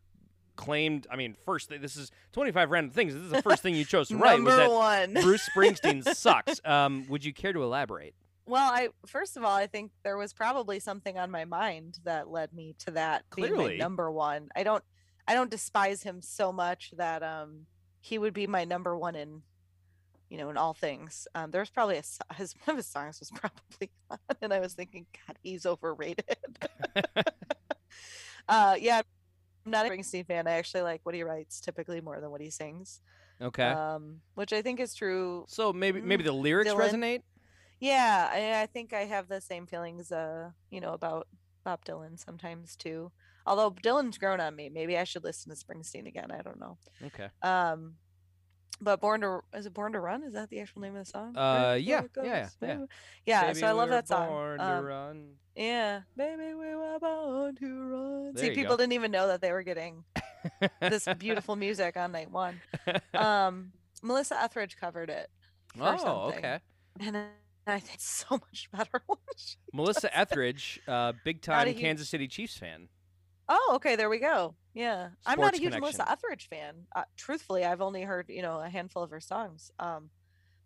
claimed. I mean, first this is 25 random things. This is the first thing you chose to write Number was that one. Bruce Springsteen sucks. Um, would you care to elaborate? Well, I first of all, I think there was probably something on my mind that led me to that being Clearly. my number one. I don't, I don't despise him so much that um he would be my number one in, you know, in all things. Um, there's probably a his one of his songs was probably on, and I was thinking, God, he's overrated. uh, yeah, I'm not a Springsteen fan. I actually like what he writes typically more than what he sings. Okay. Um, which I think is true so maybe maybe mm, the lyrics Dylan. resonate. yeah, I, I think I have the same feelings, uh, you know, about Bob Dylan sometimes too. Although Dylan's grown on me, maybe I should listen to Springsteen again. I don't know. Okay. Um, but Born to is it Born to Run? Is that the actual name of the song? Uh, There yeah, yeah, yeah, yeah. yeah. Baby, so I love we that song. born to Um, run. yeah, baby, we were born to run. There See, people go. didn't even know that they were getting this beautiful music on night one. Um, Melissa Etheridge covered it. oh, something. okay. and I think so much better. Melissa. Etheridge, uh, big time huge- Kansas City Chiefs fan. Oh, okay, there we go. Yeah, I'm not Sports a huge Melissa. Etheridge fan. Uh, truthfully, I've only heard you know a handful of her songs. Um,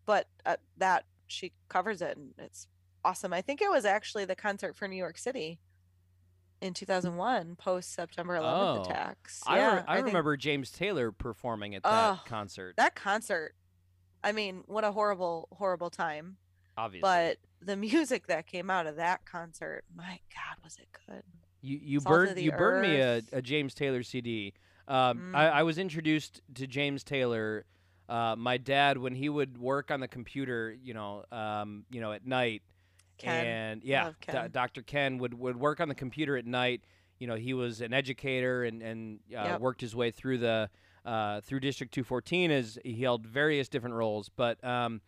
but uh, that she covers it and it's awesome. I think it was actually the concert for New York City in 2001, post September 11th Oh, attacks. I, yeah, re- I, think remember James Taylor performing at that Oh, concert. that concert. I mean, what a horrible, horrible time. obviously, But the music that came out of that concert, my God, was it good? You you burned you burned me a, a James Taylor CD. Um, I, Mm. I was introduced to James Taylor. Uh, my dad, when he would work on the computer, you know, um, you know, at night, Ken. and yeah, Ken. Dr. Ken would, would work on the computer at night. You know, he was an educator and and uh, Yep. worked his way through the uh, through District 214 as he held various different roles. But um,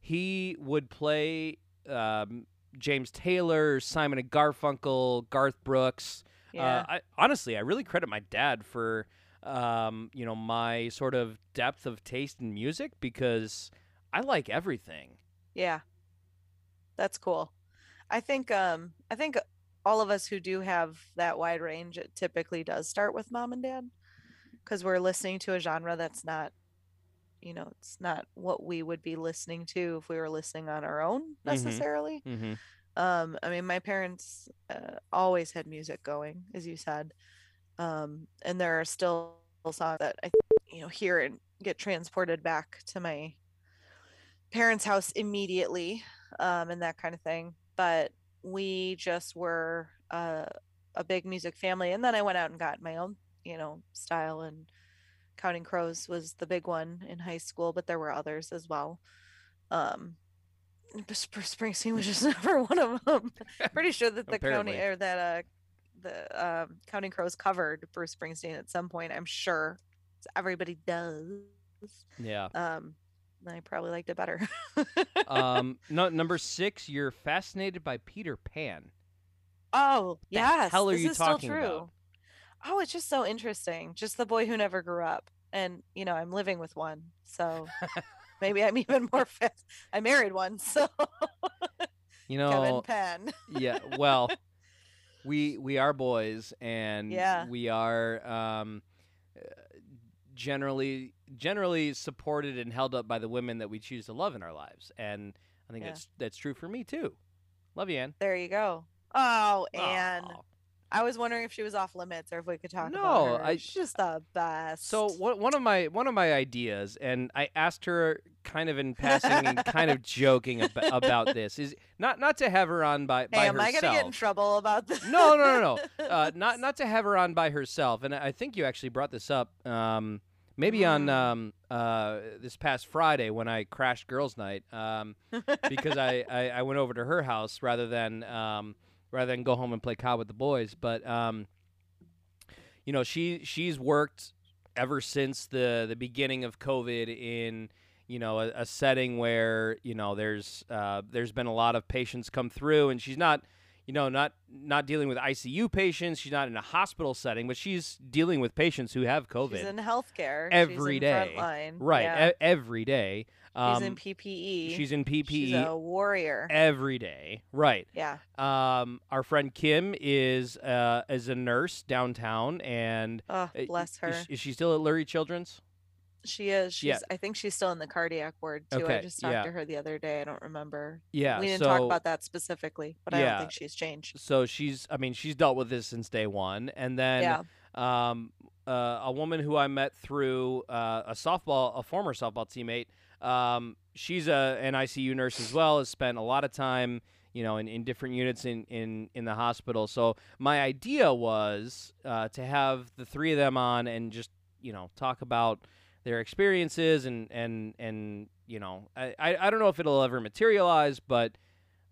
he would play um, James Taylor, Simon and Garfunkel, Garth Brooks. Yeah. Uh, I, honestly, I really credit my dad for um, you know my sort of depth of taste in music because I like everything. Yeah. That's cool. I think um I think all of us who do have that wide range it typically does start with mom and dad cuz we're listening to a genre that's not you know, it's not what we would be listening to if we were listening on our own necessarily. Mm-hmm. Um I mean my parents uh, always had music going as you said. Um and there are still songs that I you know hear and get transported back to my parents' house immediately um, and that kind of thing. But we just were uh, a big music family. And then I went out and got my own, you know, style. And Counting Crows was the big one in high school, but there were others as well. Um, Bruce Springsteen was just never one of them. Pretty sure that the county or that uh, the um, Counting Crows covered Bruce Springsteen at some point. I'm sure everybody does. Yeah. Um, I probably liked it better. um, no, number six, you're fascinated by Peter Pan. oh, yes. hell are this you is talking still true. about? Oh, it's just so interesting. Just the boy who never grew up. And, you know, I'm living with one. So maybe I'm even more fast. I married one. So You Kevin know, Penn. yeah. Well, we we are boys, and Yeah. we are um, uh, generally generally supported and held up by the women that we choose to love in our lives, and I think Yeah. that's that's true for me too. Love you, anne There you go. Oh, anne Aw. I was wondering if she was off limits or if we could talk No, about her. I- She's just the best. So one one of my one of my ideas, and I asked her kind of in passing and kind of joking ab- about this, is not not to have her on by, by hey, am I gonna get in trouble about this? no, no, no, no. Uh, not not to have her on by herself. And I think you actually brought this up, um, maybe on Mm. um, uh, this past Friday when I crashed girls' night, um, because I, I, I went over to her house rather than um, rather than go home and play COD with the boys. But um, you know, she she's worked ever since the the beginning of COVID in you know a, a setting where you know there's uh, there's been a lot of patients come through, and she's not you know not not dealing with ICU patients. She's not in a hospital setting, but she's dealing with patients who have COVID She's in healthcare every she's day. right Yeah. e- every day. Um, she's in PPE. she's in PPE She's a warrior. every day. Right. yeah. Um, our friend Kim is uh, is a nurse downtown, and Oh, bless her. Is, is she still at Lurie Children's? She is. She's. Yeah. I think she's still in the cardiac ward too. Okay, I just talked yeah. to her the other day. I don't remember. Yeah. we didn't so, talk about that specifically, but I don't think she's changed. So she's, I mean, she's dealt with this since day one, and then yeah. um, uh, a woman who I met through uh, a softball, a former softball teammate. Um, she's a an ICU nurse as well. Has spent a lot of time, you know, in, in different units in, in in the hospital. So my idea was uh, to have the three of them on and just you know talk about their experiences and and and you know I I, I don't know if it'll ever materialize, but.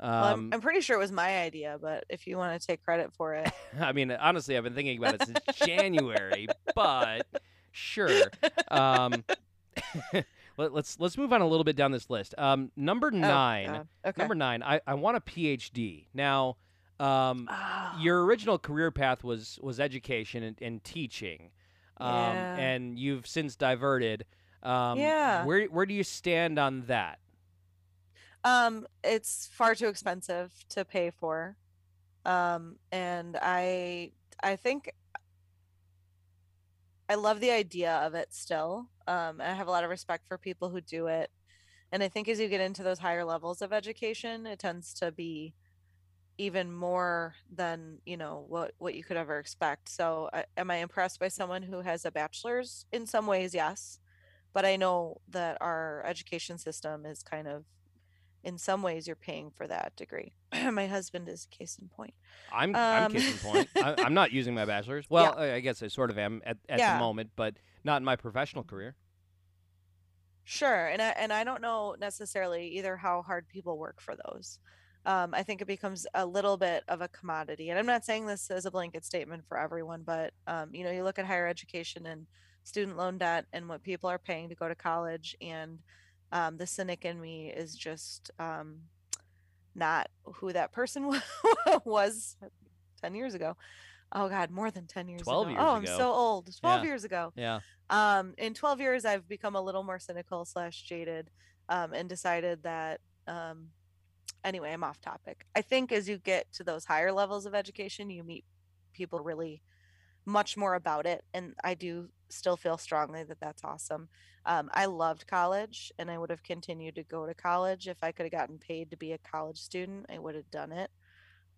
Um, Well, I'm, I'm pretty sure it was my idea, but if you want to take credit for it, I mean, honestly, I've been thinking about it since January, but sure. Um, let, us let's move on a little bit down this list. Um, number Oh, nine, God. Okay. number nine. I, I want a PhD. Now, um, Ah, your original career path was was education and, and teaching, um, Yeah. and you've since diverted. Um, Yeah. Where where do you stand on that? Um, it's far too expensive to pay for. Um, and I I think I love the idea of it still. Um, I have a lot of respect for people who do it. And I think as you get into those higher levels of education, it tends to be even more than, you know, what what you could ever expect. So, I, am I impressed by someone who has a bachelor's? In some ways, yes. But I know that our education system is kind of in some ways you're paying for that degree. My husband is case in point. I'm I'm Um, case in point. I, I'm not using my bachelor's. Well, I I guess I sort of am at, at Yeah. the moment, but not in my professional career. Sure, and I and I don't know necessarily either how hard people work for those. Um, I think it becomes a little bit of a commodity, and I'm not saying this as a blanket statement for everyone, but um, you know, you look at higher education and student loan debt and what people are paying to go to college, and um, the cynic in me is just um, not who that person was 10 years ago. Oh God, more than 10 years 12 ago. years oh, I'm so old. 12 Yeah. years ago. Yeah. Um, in 12 years, I've become a little more cynical slash jaded um, and decided that, um, anyway, I'm off topic. I think as you get to those higher levels of education, you meet people really much more about it. And I do still feel strongly that that's awesome. Um, I loved college and I would have continued to go to college. If I could have gotten paid to be a college student, I would have done it.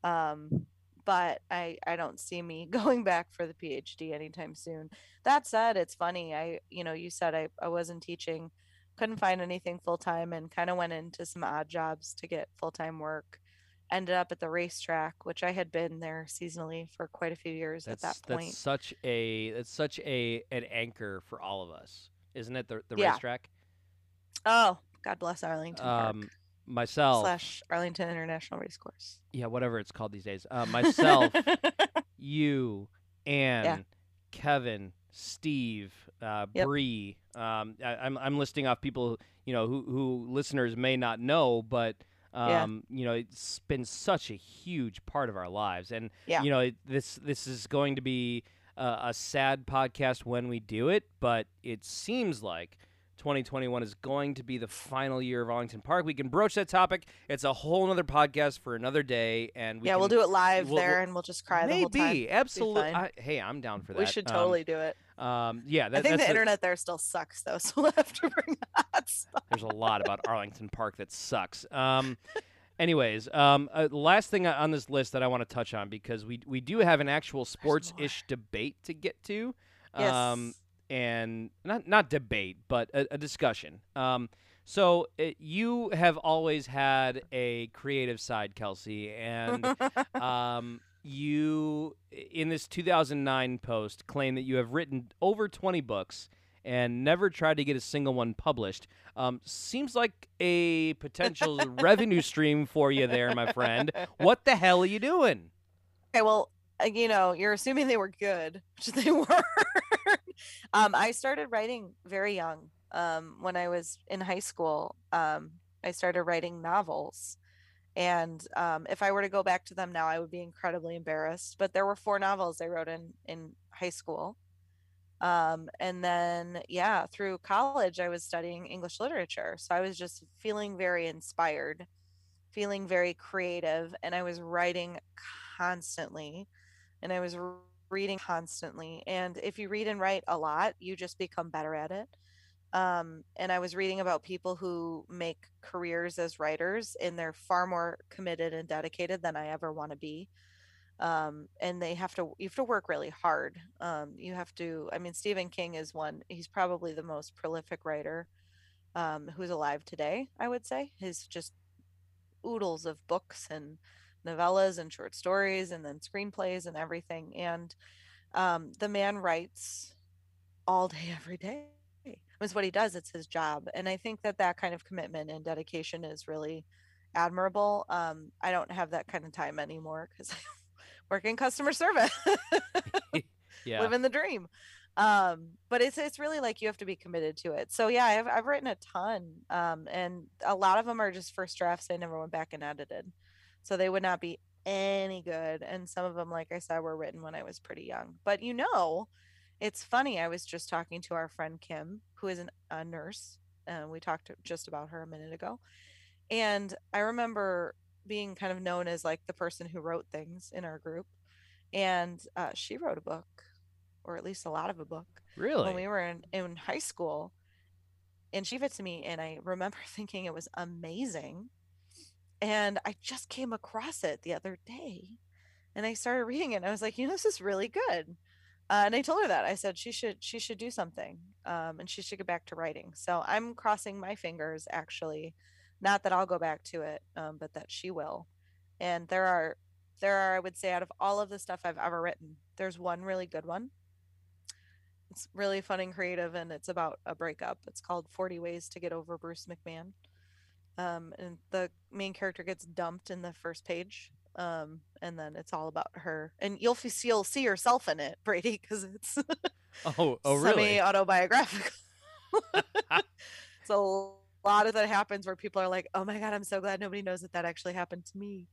Um, but I, I don't see me going back for the PhD anytime soon. That said, it's funny. I, you know, you said I, I wasn't teaching, couldn't find anything full time and kind of went into some odd jobs to get full time work. Ended up at the racetrack, which I had been there seasonally for quite a few years That's at that point. that's such a that's such a an anchor for all of us, isn't it? The the Yeah. racetrack. Oh, God bless Arlington Park Um, myself, slash Arlington International Racecourse. yeah, whatever it's called these days. Uh, myself, you, Anne, Kevin, Steve, uh, Yep. Bree. Um, I, I'm I'm listing off people you know who who listeners may not know, but Yeah. um, you know it's been such a huge part of our lives, and Yeah. you know it, this this is going to be a, a sad podcast when we do it, but it seems like. 2021 is going to be the final year of Arlington Park. We can broach that topic. It's a whole other podcast for another day, and we yeah, can, we'll do it live we'll- there we'll- and we'll just cry the Maybe, whole time. absolutely. I, hey, I'm down for that. We should Um, totally do it. Um, yeah, that, I think the internet there still sucks though, so we'll have to bring that. spot. There's a lot about Arlington Park that sucks. Um, anyways, um, uh, last thing on this list that I want to touch on because we we do have an actual sports-ish debate to get to. Yes. Um, and not not debate, but a, a discussion. Um, so uh you have always had a creative side, Kelsey, and um, you in this 2009 post claim that you have written over 20 books and never tried to get a single one published. Um, seems like a potential revenue stream for you there, my friend. What the hell are you doing? Okay, well, uh, you know, you're assuming they were good, which they were. um, I started writing very young. Um, when I was in high school, um, I started writing novels. And um, if I were to go back to them now, I would be incredibly embarrassed. But there were four novels I wrote in in high school. Um, and then, yeah, through college, I was studying English literature. So I was just feeling very inspired, feeling very creative, and I was writing constantly and I was reading constantly. And if you read and write a lot, you just become better at it. Um, and I was reading about people who make careers as writers, and they're far more committed and dedicated than I ever want to be. Um, and they have to, you have to work really hard. Um, you have to, I mean, Stephen King is one, he's probably the most prolific writer um, who's alive today, I would say. His just oodles of books and novellas and short stories and then screenplays and everything and um, the man writes all day every day it's what he does it's his job and i think that that kind of commitment and dedication is really admirable um, i don't have that kind of time anymore because i work in customer service Yeah. living the dream um but it's it's really like you have to be committed to it so yeah i've, I've written a ton um and a lot of them are just first drafts i never went back and edited so they would not be any good and some of them like i said were written when i was pretty young but you know it's funny i was just talking to our friend kim who is an, a nurse and we talked just about her a minute ago and i remember being kind of known as like the person who wrote things in our group and uh, she wrote a book or at least a lot of a book really? when we were in, in high school and she gave it to me and i remember thinking it was amazing and i just came across it the other day and i started reading it and i was like you know this is really good uh, and i told her that i said she should she should do something um, and she should get back to writing so i'm crossing my fingers actually not that i'll go back to it um, but that she will and there are there are i would say out of all of the stuff i've ever written there's one really good one it's really fun and creative, and it's about a breakup. It's called 40 Ways to Get Over Bruce McMahon. Um, and the main character gets dumped in the first page. Um, and then it's all about her. And you'll, you'll see yourself in it, Brady, because it's oh, oh, really? autobiographical. it's a lot of that happens where people are like, "Oh my god, I'm so glad nobody knows that that actually happened to me."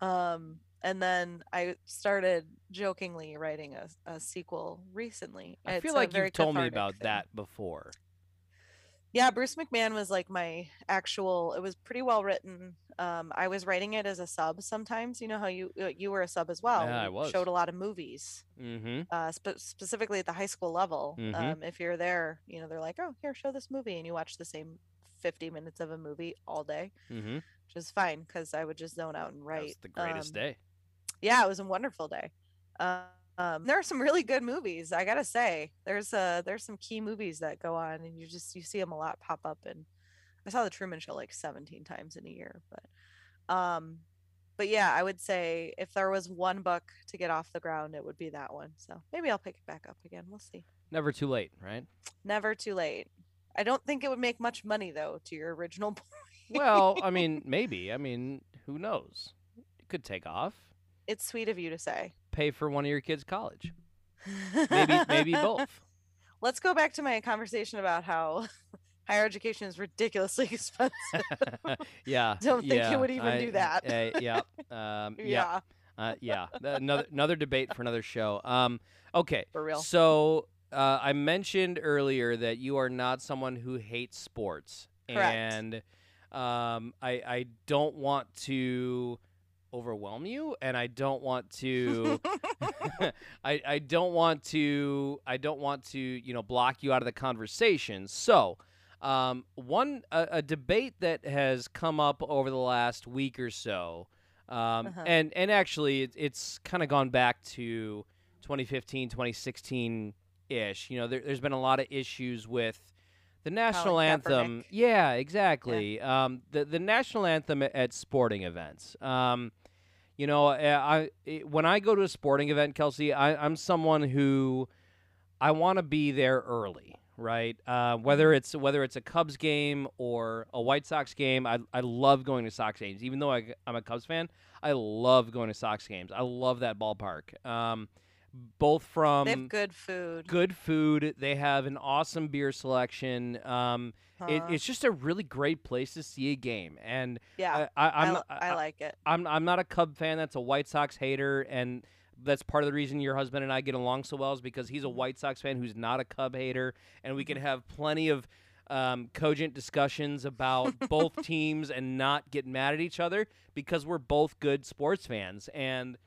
Um, and then I started jokingly writing a, a sequel recently. I feel a like you've told me about thing. that before. Yeah, Bruce McMahon was like my actual. It was pretty well written. Um, I was writing it as a sub sometimes. You know how you uh, you were a sub as well. Yeah, I was. Showed a lot of movies, Mm-hmm. uh, spe- specifically at the high school level. Mhm. Um, if you're there, you know they're like, "Oh, here, show this movie," and you watch the same 50 minutes of a movie all day, Mm-hmm. which is fine because I would just zone out and write. The greatest Um, day. yeah, it was a wonderful day. Um, there are some really good movies. I gotta say, there's uh there's some key movies that go on, and you just you see them a lot pop up. And I saw the Truman Show like 17 times in a year, but um, but yeah, I would say if there was one book to get off the ground, it would be that one. So maybe I'll pick it back up again. We'll see. Never too late, right? Never too late. I don't think it would make much money though. To your original point, Well, I mean, maybe. I mean, who knows? It could take off. it's sweet of you to say. Pay for one of your kids' college. Maybe, maybe both. let's go back to my conversation about how higher education is ridiculously expensive. yeah. Don't think it would even do I- that. uh, yeah. Um, yeah. yeah, Uh, yeah. Another another debate for another show. Um, okay. for real. So uh, I mentioned earlier that you are not someone who hates sports, Correct. and um, I I don't want to overwhelm you, and I don't want to. I, I don't want to I don't want to you know block you out of the conversation. So, um, one a, a debate that has come up over the last week or so, um, Uh-huh. and and actually it, it's kind of gone back to 2015, 2016 ish. You know, there, there's been a lot of issues with the national Colin anthem. Kaepernick. Yeah, exactly. Um, the the national anthem at, at sporting events. Um, you know, uh, I when I go to a sporting event, Kelsey, I, I'm someone who I want to be there early, right? Uh, whether Mm-hmm. it's whether it's a Cubs game or a White Sox game, I I love going to Sox games. Even though I, I'm a Cubs fan, I love going to Sox games. I love that ballpark. Um, both from they have good food. good food, they have an awesome beer selection. Um, it, huh? it's just a really great place to see a game, and yeah, I, I, I, I like it. I'm I'm not a Cub fan. That's a White Sox hater, and that's part of the reason your husband and I get along so well is because he's a Mhm. White Sox fan who's not a Cub hater, and we can Mhm. have plenty of um, cogent discussions about both teams and not get mad at each other because we're both good sports fans. And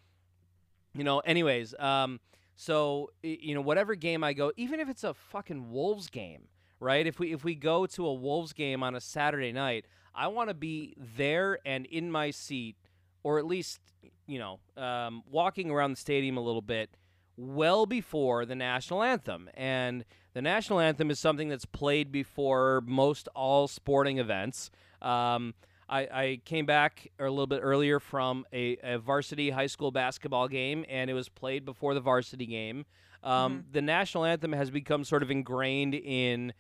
you know, anyways, um, so you know, whatever game I go, even if it's a fucking Wolves game, right? If we if we go to a Wolves game on a Saturday night, I want to be there and in my seat, or at least you know, um, walking around the stadium a little bit, well before the national anthem. And the national anthem is something that's played before most all sporting events. Um, I, I came back a little bit earlier from a, a varsity high school basketball game, and it was played before the varsity game. Um, The national anthem has become sort of ingrained in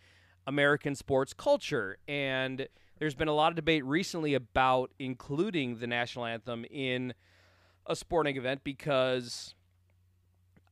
American sports culture, and there's been a lot of debate recently about including the national anthem in a sporting event because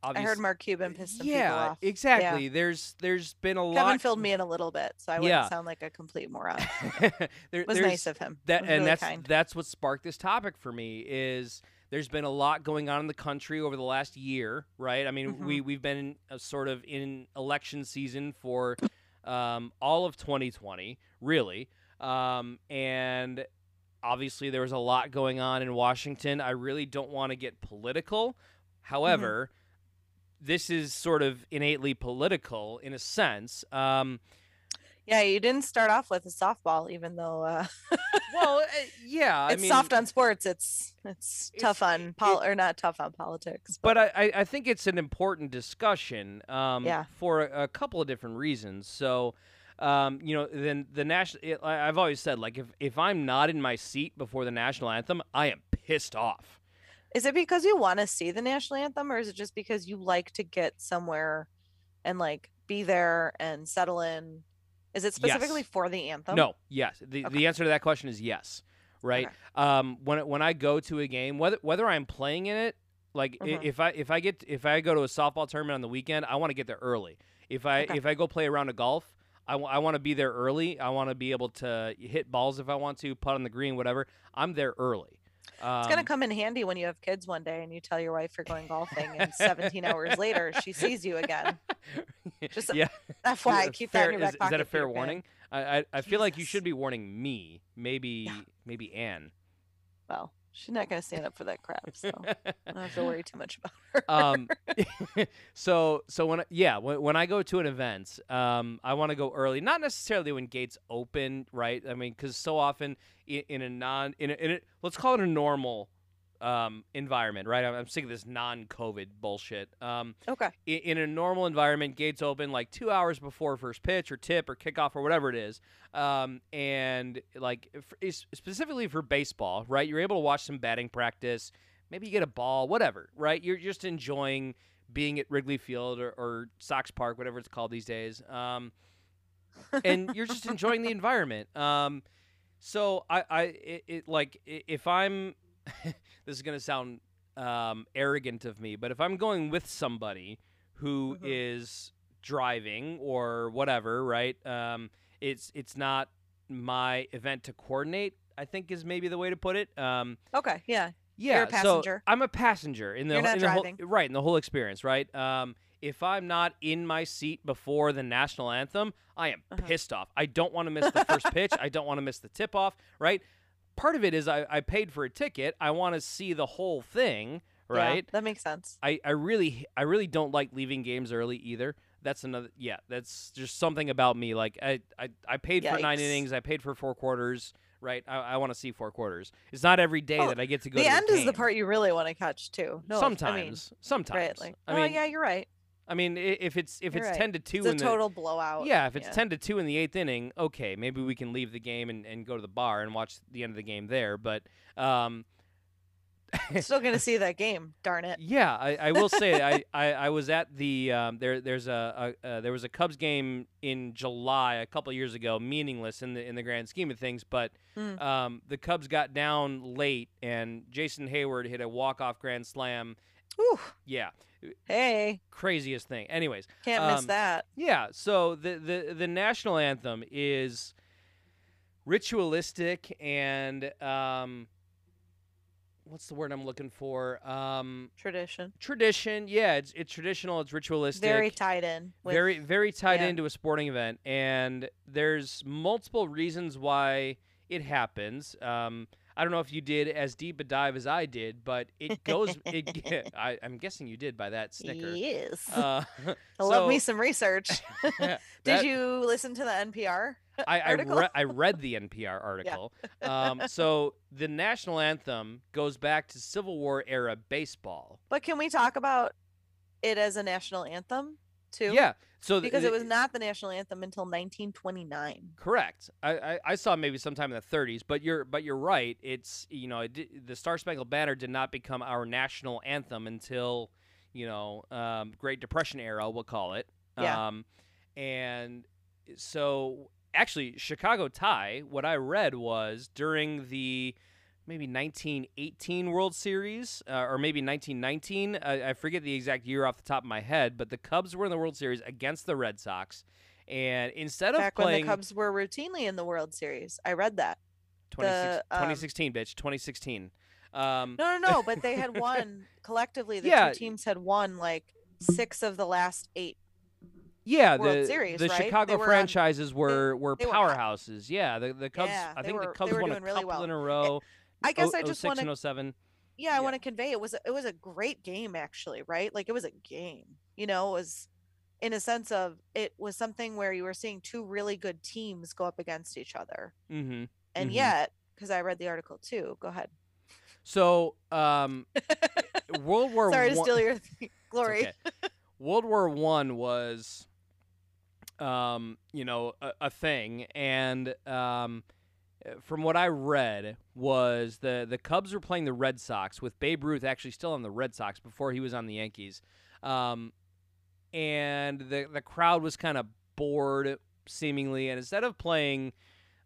I heard Mark Cuban pissed some yeah, people off. Yeah, exactly. There's there's been a lot. Kevin filled me in a little bit, so I wouldn't Yeah. sound like a complete moron. there, It was nice of him. that and really that's kind. that's what sparked this topic for me is there's been a lot going on in the country over the last year right? I mean Mm-hmm. we we've been sort of in election season for um, all of 2020 really. Um, and obviously there was a lot going on in washington. I really don't want to get political. However this is sort of innately political in a sense. Um, Yeah, you didn't start off with a softball, even though uh, well uh, yeah it's I mean, soft on sports. It's it's tough It's- on pol- or not tough on politics. but I, I- I think it's an important discussion um, Yeah. for a, a couple of different reasons. So, um, you know, then the national. I've always said like if if I'm not in my seat before the national anthem, I am pissed off. Is it because you want to see the national anthem, or is it just because you like to get somewhere and like be there and settle in? Is it specifically Yes. for the anthem? No, yes. The Okay. the answer to that question is yes. Right. Okay. Um, when when I go to a game, whether whether I'm playing in it, like i Mhm. if I if I get if I go to a softball tournament on the weekend, I want to get there early. If I Okay. if I go play around a round of golf, I, w- I want to be there early. I want to be able to hit balls if I want to, putt on the green, whatever. I'm there early. Um, It's gonna come in handy when you have kids one day and you tell your wife you're going golfing, and 17 hours later she sees you again. Just yeah. FYI, keep fair- that in your back is, is that a fair warning? I I, I feel like you should be warning me. Maybe Yeah. maybe Anne. Well, she's not gonna stand up for that crap, so I don't have to worry too much about her. um, so so when I- yeah when, when I go to an event, um, I want to go early, not necessarily when gates open, right? I mean, because so often in, in a non in a, in a let's call it a normal um, environment, right? I'm, I'm sick of this non-COVID bullshit. Um, okay. i- in a normal environment, gates open like two hours before first pitch or tip or kickoff or whatever it is. Um, and like f- specifically for baseball, right? You're able to watch some batting practice. Maybe you get a ball, whatever, right? You're just enjoying being at Wrigley Field or, or Sox Park, whatever it's called these days. Um, and you're just enjoying the environment. Um, so I, I, it, it like if I'm, this is gonna sound um, arrogant of me, but if I'm going with somebody who is Mhm. driving or whatever, right? Um, it's it's not my event to coordinate. I think is maybe the way to put it. Um, Okay. Yeah. yeah, a passenger. so I'm a passenger in the in the whole, right in the whole experience, right? Um, if I'm not in my seat before the national anthem, I am Uh-huh. pissed off. I don't want to miss the first pitch. I don't want to miss the tip off, right? Part of it is I, I paid for a ticket. I want to see the whole thing, Yeah, right? that makes sense. I, I really I really don't like leaving games early either. That's another yeah, that's just something about me. Like I I, I paid for nine innings, I paid for four quarters, right? I, I want to see four quarters. It's not every day Oh, that I get to go The to end the is the part you really want to catch too. No, sometimes, I sometimes. right? Like, I oh yeah, you're right. I mean, if it's if You're it's right. ten to two It's a the total blowout. yeah, if it's yeah. ten to two in the eighth inning, okay, maybe we can leave the game and, and go to the bar and watch the end of the game there. But um, Still gonna see that game. Darn it. Yeah, I, I will say I, I, I was at the um, there there's a, a uh, there was a Cubs game in July a couple years ago, meaningless in the in the grand scheme of things, but Mm. um, the Cubs got down late and Jason Heyward hit a walk off grand slam. Ooh, Yeah, hey, craziest thing. Anyways, can't miss Um, that. yeah, so the the the national anthem is ritualistic and um, what's the word I'm looking for? Um, Tradition. tradition. Yeah, it's it's traditional. It's ritualistic. Very tied in. With, very very tied yeah. into a sporting event, and there's multiple reasons why it happens. Um, I don't know if you did as deep a dive as I did, but it goes. it, I, I'm guessing you did by that snicker. Yes. Uh, I love me some research. that- Did you listen to the NPR? I, I, article? re- I read the NPR article. um, so the national anthem goes back to Civil War era baseball. But can we talk about it as a national anthem too? Yeah. So th- Because it was not the national anthem until 1929. Correct. I, I, I saw maybe sometime in the 30s, but you're but you're right. It's you know it the Star Spangled Banner did not become our national anthem until you know um, Great Depression era, we'll call it. Yeah. Um, and so actually, Chicago tie. What I read was during the maybe 1918 World Series uh, or maybe 1919. I, I forget the exact year off the top of my head, but the Cubs were in the World Series against the Red Sox. And instead of Back when the Cubs were routinely in the World Series. I read that. 26 the, um, 2016, bitch, 2016. Um, No, no, no. But they had won collectively. The Yeah. two teams had won like six of the last eight. yeah, World the Series, the right? Chicago were on- franchises were were they were hot. powerhouses. yeah, the the Cubs. Yeah, I think were- the Cubs won a really couple well. in a row. I guess Oh- I just want to. Yeah, I yeah. want to convey it was a- it was a great game actually, right? Like it was a game. You know, it was in a sense of it was something where you were seeing two really good teams go up against each other, Mm-hmm. and Mhm. yet because I read the article too. Go ahead. So, um, World War Sorry to One- steal your glory. okay. World War One was, um, you know, a, a thing, and um, from what I read was the the Cubs were playing the Red Sox with Babe Ruth actually still on the Red Sox before he was on the Yankees, um, and the the crowd was kind of bored seemingly, and instead of playing.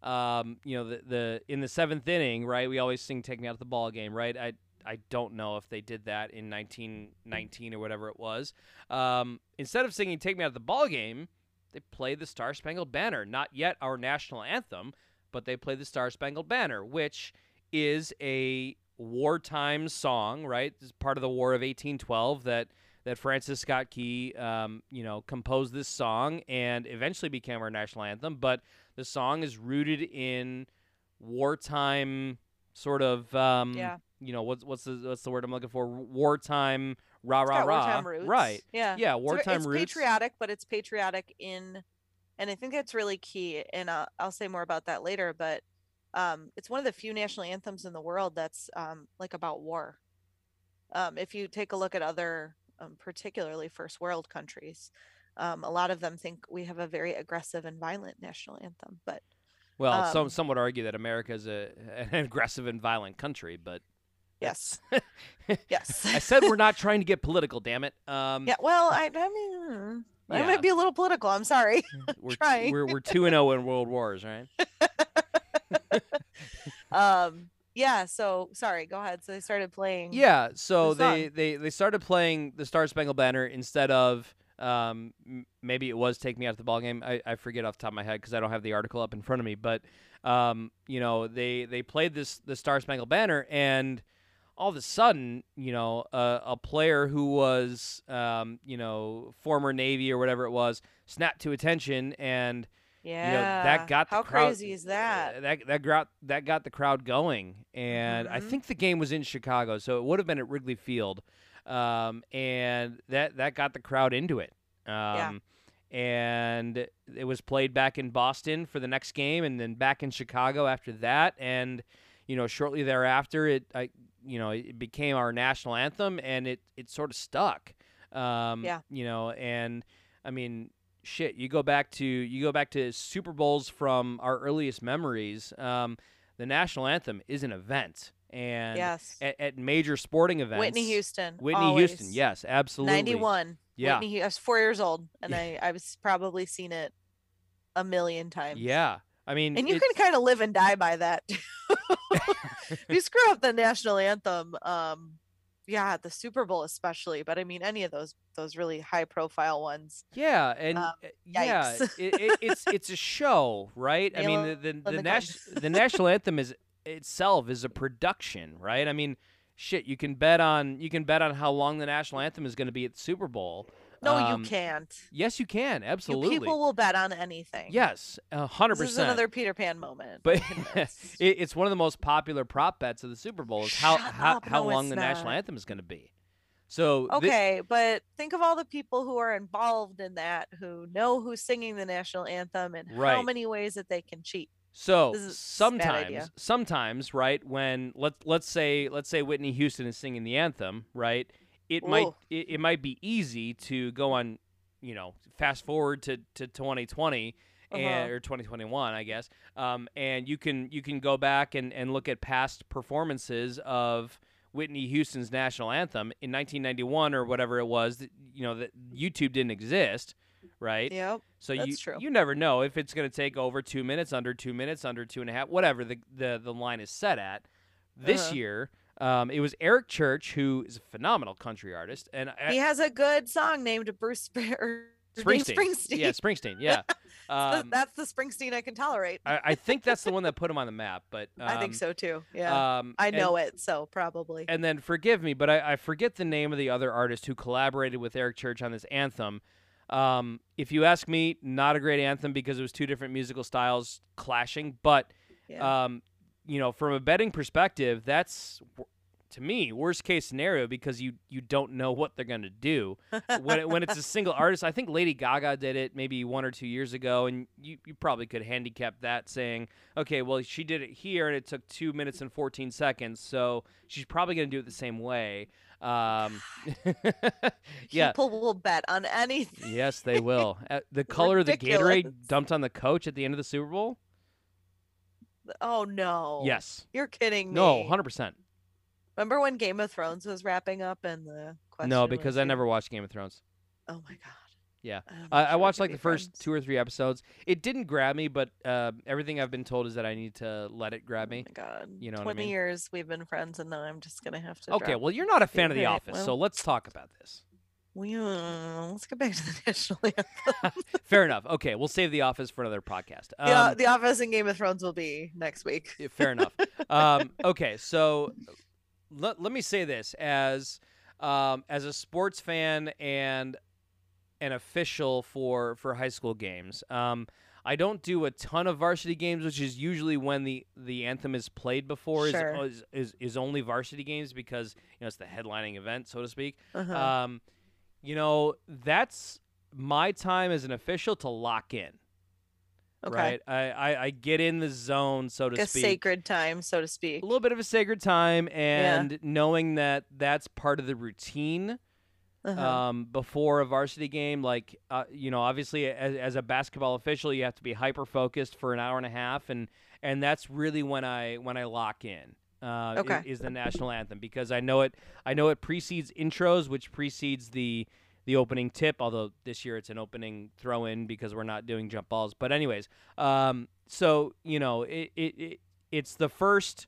Um, you know the the in the seventh inning, right? We always sing "Take Me Out of the Ball Game," right? I I don't know if they did that in 1919 or whatever it was. Um, instead of singing "Take Me Out of the Ball Game," they played the Star Spangled Banner. Not yet our national anthem, but they play the Star Spangled Banner, which is a wartime song, right? It's part of the War of 1812 that that Francis Scott Key, um, you know, composed this song and eventually became our national anthem. But the song is rooted in wartime sort of, um, Yeah. you know, what's what's the what's the word I'm looking for? Wartime rah It's rah rah. wartime roots. Right. Yeah. Yeah, It's wartime it's roots. patriotic, but it's patriotic in, and I think that's really key. And uh, I'll say more about that later. But um, it's one of the few national anthems in the world that's um, like about war. Um, if you take a look at other, um, particularly first world countries, um, a lot of them think we have a very aggressive and violent national anthem. But Well, some um, some would argue that America is a, an aggressive and violent country, but yes, yes. I said we're not trying to get political. Damn it. Um, yeah. Well, I, I mean, mm, I might be a little political. I'm sorry. we're, trying. we're we're two and zero in world wars, right? um yeah so sorry go ahead so they started playing Yeah. So the they, they they started playing the Star Spangled Banner instead of um m- maybe it was Take Me Out of the Ball Game. I, I forget off the top of my head because I don't have the article up in front of me. But um you know they they played this the Star Spangled Banner and all of a sudden, you know, a, a player who was, um, you know, former Navy or whatever it was, snapped to attention, and yeah that got the how crowd- crazy is that uh, that that got that got the crowd going. And I Mhm. think the game was in Chicago, so it would have been at Wrigley Field, um, and that that got the crowd into it. Um, And it was played back in Boston for the next game, and then back in Chicago after that. And you know, shortly thereafter, it I you know it became our national anthem, and it it sort of stuck. Um, Yeah. You know, and I mean, shit. You go back to you go back to Super Bowls from our earliest memories. Um, the national anthem is an event, and yes at, at major sporting events, whitney houston Whitney Houston, yes, absolutely, 91 Yeah. whitney i was four years old and i i was probably seen it a million times yeah. I mean, and you can kind of live and die by that you screw up the national anthem um yeah the super bowl especially but i mean any of those those really high profile ones Yeah, and Um, uh, yeah, it, it, it's it's a show, right? I mean, the the, the nas- the national anthem is itself is a production, right? I mean, shit, you can bet on you can bet on how long the national anthem is going to be at the Super Bowl. No Um, you can't Yes, you can. you Absolutely. people will bet on anything yes, hundred this is another peter pan moment But it, it's one of the most popular prop bets of the Super Bowl is how Shut how, up, how no, long the national anthem is going to be. So Okay, but think of all the people who are involved in that who know who's singing the national anthem and how many ways that they can cheat. So This is a bad idea. sometimes, sometimes, right? When let's let's say let's say Whitney Houston is singing the anthem, right? It might it, it might be easy to go on, you know, fast forward to to 2020 and Uh-huh. or 2021, I guess. Um, and you can you can go back and and look at past performances of Whitney Houston's national anthem in 1991 or whatever it was. That, you know that YouTube didn't exist, right? Yep. So you true. you never know if it's going to take over two minutes, under two minutes, under two and a half, whatever the the, the line is set at. This Uh-huh. year, um, it was Eric Church, who is a phenomenal country artist, and I- He has a good song named Bruce Spr- Springsteen. Springsteen. Yeah, Springsteen. Yeah. Um, that's the Springsteen I can tolerate. I, I think that's the one that put him on the map. But um, I think so too. Yeah. Um, I and- know it, so probably. And then forgive me, but I, I forget the name of the other artist who collaborated with Eric Church on this anthem. Um, if you ask me, not a great anthem because it was two different musical styles clashing. But yeah. You know, from a betting perspective, that's to me worst case scenario because you you don't know what they're gonna do when it, when it's a single artist. I think Lady Gaga did it maybe one or two years ago, and you you probably could handicap that saying, okay, well she did it here and it took two minutes and fourteen seconds, so she's probably gonna do it the same way. Um, yeah. People will bet on anything. Yes, they will. Uh, the color of the Gatorade dumped on the coach at the end of the Super Bowl. Oh no. Yes. You're kidding me. No, hundred percent. Remember when Game of Thrones was wrapping up and the question No, because I never watched Game of Thrones. Oh my god. Yeah. I, I watched like the first friends. two or three episodes. It didn't grab me, but uh, everything I've been told is that I need to let it grab me. Oh my god. You know what I 20 mean? years we've been friends and now I'm just gonna have to Okay, well, you're not a fan of The Office, so let's talk about this. We uh, let's get back to the national anthem. Fair enough. Okay, we'll save The Office for another podcast. the, uh, Um, the Office and Game of Thrones will be next week. Fair enough. Um, okay, so let, let me say this as um, as a sports fan and an official for for high school games. Um, I don't do a ton of varsity games, which is usually when the, the anthem is played before is, Sure. is, is is only varsity games because you know it's the headlining event, so to speak. Uh-huh. Um, you know that's my time as an official to lock in. okay. Right, I, I, I get in the zone, so to Like a speak sacred time, so to speak. a little bit of a sacred time and knowing that that's part of the routine Uh-huh. um, before a varsity game like uh, you know obviously as, as a basketball official you have to be hyper focused for an hour and a half and and that's really when i when i lock in uh, Okay. is the national anthem because i know it i know it precedes intros which precedes the the opening tip although this year it's an opening throw in because we're not doing jump balls but anyways um, so you know it, it, it it's the first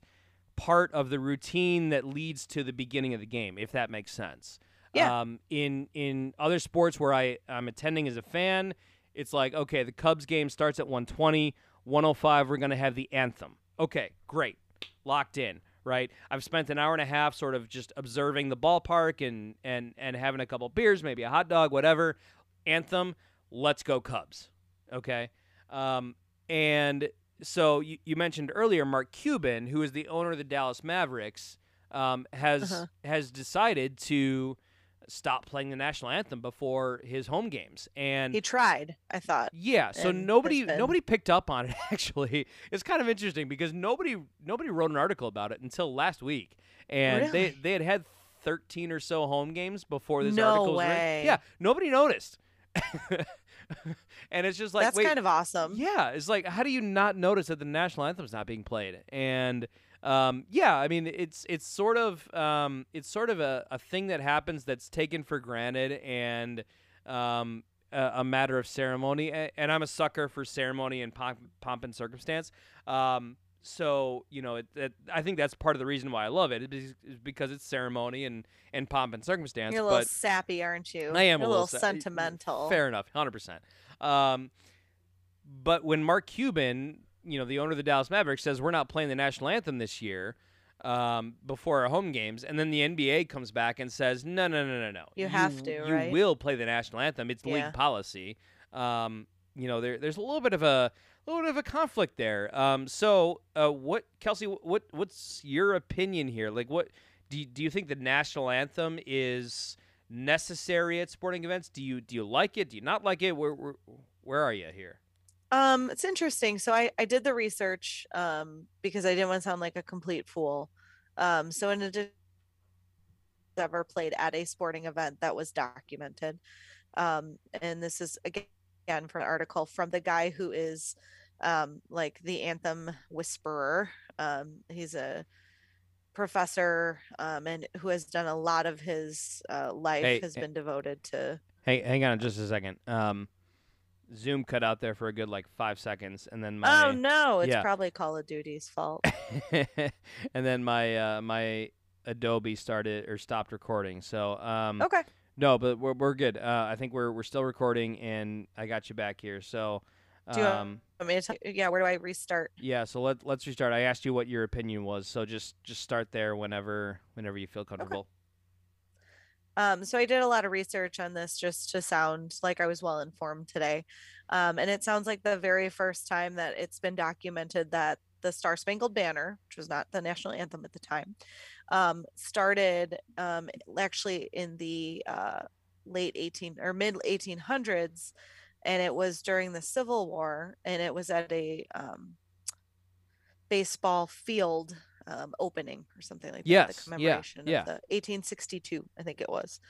part of the routine that leads to the beginning of the game if that makes sense Yeah. um, in in other sports where I I'm attending as a fan, it's like okay, the Cubs game starts at 120, 105. We're gonna have the anthem. Okay, great, locked in. Right, I've spent an hour and a half sort of just observing the ballpark and and and having a couple beers, maybe a hot dog, whatever. Anthem, let's go Cubs. Okay, um, and so you, you mentioned earlier Mark Cuban, who is the owner of the Dallas Mavericks, um, has Uh-huh. has decided to stop playing the national anthem before his home games and he tried, I thought. yeah so nobody been- nobody picked up on it actually it's kind of interesting because nobody nobody wrote an article about it until last week and they Really? they had had 13 or so home games before this No article was written. way. yeah nobody noticed and it's just like That's wait kind of awesome. yeah, it's like how do you not notice that the national anthem's not being played? And um, yeah, I mean it's it's sort of um, it's sort of a, a thing that happens that's taken for granted and um, a, a matter of ceremony. A- And I'm a sucker for ceremony and pomp, pomp and circumstance. Um, so you know, it, it, I think that's part of the reason why I love it is because it's ceremony and, and pomp and circumstance. You're a little but sappy, aren't you? I am You're a little little sa- sentimental. Fair enough, hundred percent. Um, but when Mark Cuban, you know, the owner of the Dallas Mavericks, says we're not playing the national anthem this year um, before our home games, and then the NBA comes back and says, no, no, no, no, no, You have to, you right? will play the national anthem. It's Yeah. league policy. Um, you know, there, there's a little bit of a little bit of a conflict there. Um, so, uh, what, Kelsey? What, what's your opinion here? Like, what do you, do you think the national anthem is necessary at sporting events? Do you do you like it? Do you not like it? Where where, where are you here? Um, it's interesting. So I, I did the research um, because I didn't want to sound like a complete fool. Um, so in addition, ever played at a sporting event that was documented, um, and this is again again from an article from the guy who is um, like the anthem whisperer. Um, he's a professor um, and who has done a lot of his uh, life Hey, has eh, been devoted to Hey, hang on just a second. Um, Zoom cut out there for a good like five seconds, and then my oh no it's yeah. probably call of duty's fault and then my uh, my Adobe started or stopped recording. So um, okay no, but we're we're good. Uh, I think we're we're still recording, and I got you back here. So Do you- um, Want me to tell yeah, where do I restart? yeah, so let let's restart. I asked you what your opinion was, so just just start there whenever whenever you feel comfortable. Um, so I did a lot of research on this just to sound like I was well informed today. Um, and it sounds like the very first time that it's been documented that the Star Spangled Banner, which was not the national anthem at the time, um, started um, actually in the uh, late 18 or mid 1800s. And it was during the Civil War, and it was at a um, baseball field um, opening or something like that. Yes, The yeah, commemoration yeah. of the 1862, I think it was,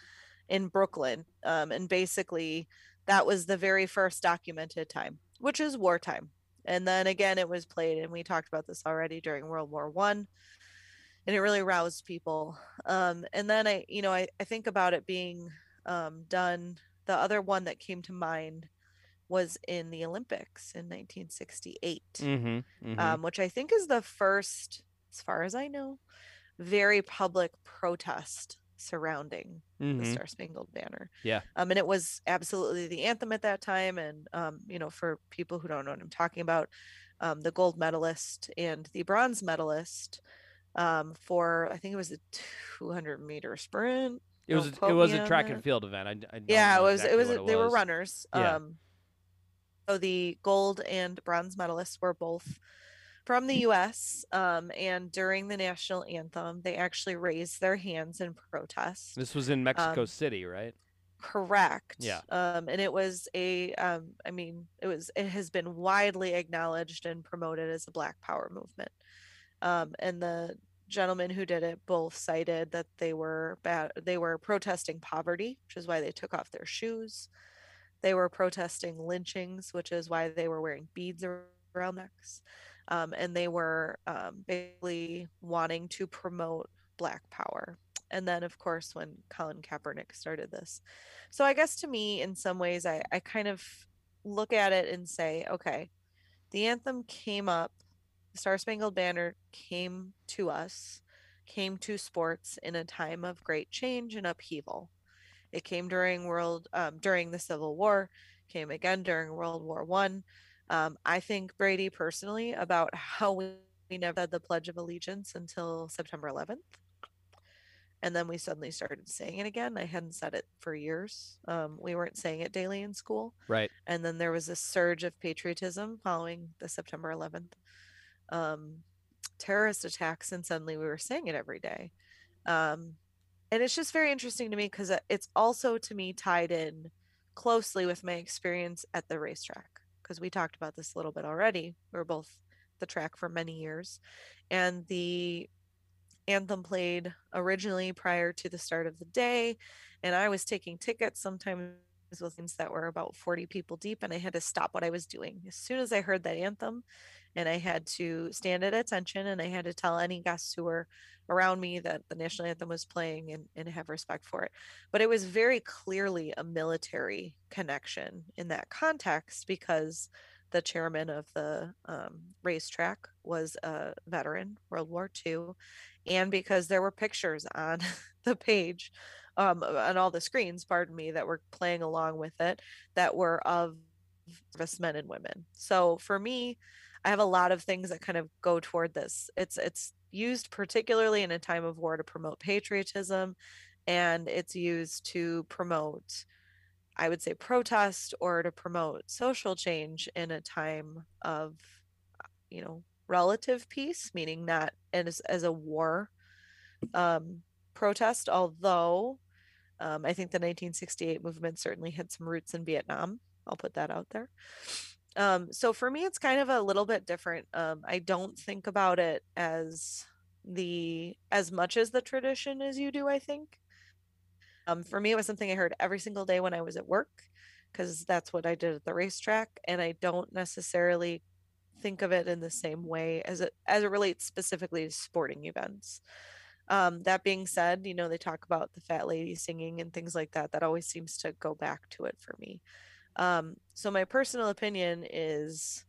in Brooklyn. Um, and basically, that was the very first documented time, which is wartime. And then again, it was played, and we talked about this already during World War One, and it really roused people. Um, and then I, you know, I, I think about it being um, done. The other one that came to mind was in the Olympics in 1968 Mm-hmm. um, which I think is the first, as far as I know, very public protest surrounding Mhm. the Star Spangled Banner. Yeah. Um, and it was absolutely the anthem at that time. And um, you know, for people who don't know what I'm talking about, um, the gold medalist and the bronze medalist um, for I think it was a 200 meter sprint. It was a- it was a track that. and field event. I, I Yeah, it was. exactly it was. what they were runners. Yeah. Um, so the gold and bronze medalists were both from the U.S. Um, and during the national anthem, they actually raised their hands in protest. This was in Mexico Um, City, right? Correct. Yeah. Um, and it was a, um, I mean, it was, it has been widely acknowledged and promoted as a Black Power movement. Um, and the gentlemen who did it both cited that they were bad, they were protesting poverty, which is why they took off their shoes. They were protesting lynchings, which is why they were wearing beads around necks. Um, and they were um, basically wanting to promote Black Power. And then, of course, when Colin Kaepernick started this. So I guess to me, in some ways, I, I kind of look at it and say, okay, the anthem came up, the Star Spangled Banner came to us, came to sports in a time of great change and upheaval. It came during world um, during the Civil War, came again during World War One. Um, I think Brady personally about how we, we never said the Pledge of Allegiance until September 11th and then we suddenly started saying it again. I hadn't said it for years. Um, we weren't saying it daily in school, Right. and then there was a surge of patriotism following the September 11th um, terrorist attacks, and suddenly we were saying it every day. Um, and it's just very interesting to me because it's also to me tied in closely with my experience at the racetrack because we talked about this a little bit already. We were both the track for many years, and the anthem played originally prior to the start of the day and i was taking tickets sometimes with things that were about 40 people deep and i had to stop what i was doing. As soon as i heard that anthem and i had to stand at attention and i had to tell any guests who were around me that the national anthem was playing and, and have respect for it. But it was very clearly a military connection in that context because the chairman of the um, racetrack was a veteran world war ii and because there were pictures on the page um on all the screens pardon me that were playing along with it that were of service men and women. So for me i have a lot of things that kind of go toward this. It's it's used particularly in a time of war to promote patriotism and it's used to promote i would say protest or to promote social change in a time of you know relative peace, meaning not as, as a war um, protest, although um, I think the 1968 movement certainly had some roots in Vietnam. I'll put that out there. Um, so for me, it's kind of a little bit different. Um, I don't think about it as the as much as the tradition as you do. I think. Um, for me, it was something I heard every single day when I was at work, because that's what I did at the racetrack, and I don't necessarily think of it in the same way as it as it relates specifically to sporting events. Um, that being said, you know they talk about the fat lady singing and things like that. That always seems to go back to it for me. Um, so my personal opinion is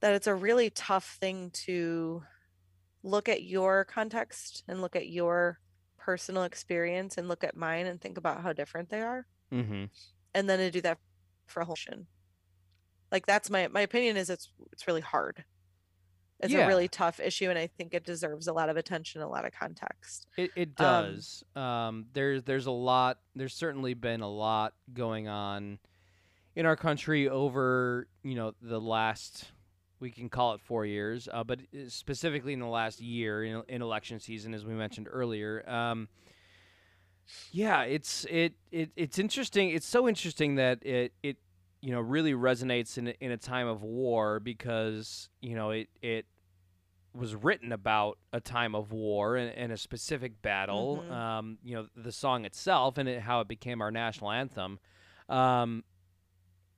that it's a really tough thing to look at your context and look at your personal experience and look at mine and think about how different they are, Mm-hmm. and then to do that for a whole nation like that's my my opinion is it's it's really hard it's Yeah. a really tough issue and i think it deserves a lot of attention a lot of context It it Um, does. Um, there's there's a lot. There's certainly been a lot going on in our country over you know the last we can call it four years, uh, but specifically in the last year in, in election season, as we mentioned earlier. Um, yeah, it's it, it it's interesting. It's so interesting that it it you know really resonates in a, in a time of war because you know it it was written about a time of war and, and a specific battle. Mhm. Um, you know the song itself and it, how it became our national anthem. Um,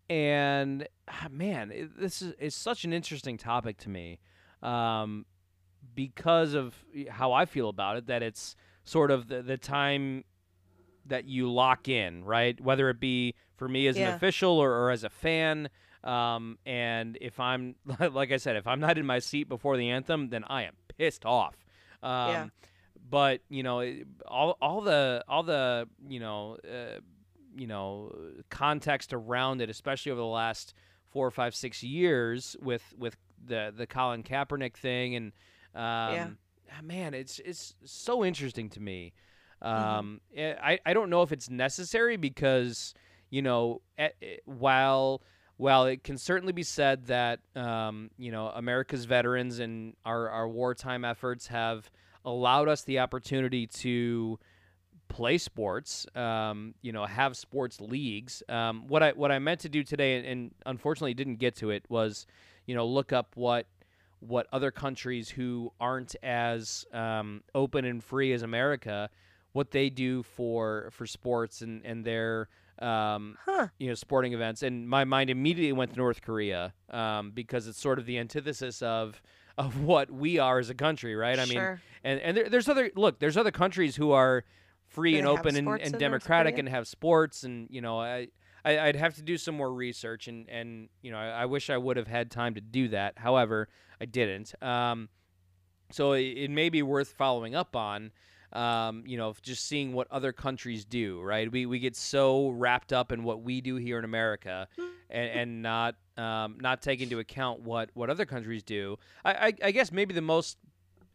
and ah, man, it, this is is such an interesting topic to me um, because of how I feel about it. That it's sort of the, the time that you lock in, right? Whether it be for me as an official or, or as a fan. Um, and if I'm, like I said, if I'm not in my seat before the anthem, then I am pissed off. Um, Yeah. but you know, all all the all the you know, uh, you know, context around it, especially over the last four or five six years with with the the Colin Kaepernick thing, and um, ah, man, it's it's so interesting to me. Um, eh, I I don't know if it's necessary because you know, eh, eh, while while it can certainly be said that um, you know America's veterans and our our wartime efforts have allowed us the opportunity to play sports, um, you know, have sports leagues. Um, what I what I meant to do today, and, and unfortunately didn't get to it, was you know look up what what other countries who aren't as um, open and free as America, what they do for for sports and and their um, Huh. you know sporting events, and my mind immediately went to North Korea um, because it's sort of the antithesis of of what we are as a country, right? I mean, and and there, there's other look, there's other countries who are free and open and, and democratic and have sports, and you know, I. I, I'd have to do some more research, and, and you know, I, I wish I would have had time to do that. However, I didn't. Um, so it, it may be worth following up on. Um, you know, just seeing what other countries do, right? We we get so wrapped up in what we do here in America, and, and not um, not take into account what what other countries do. I, I, I guess maybe the most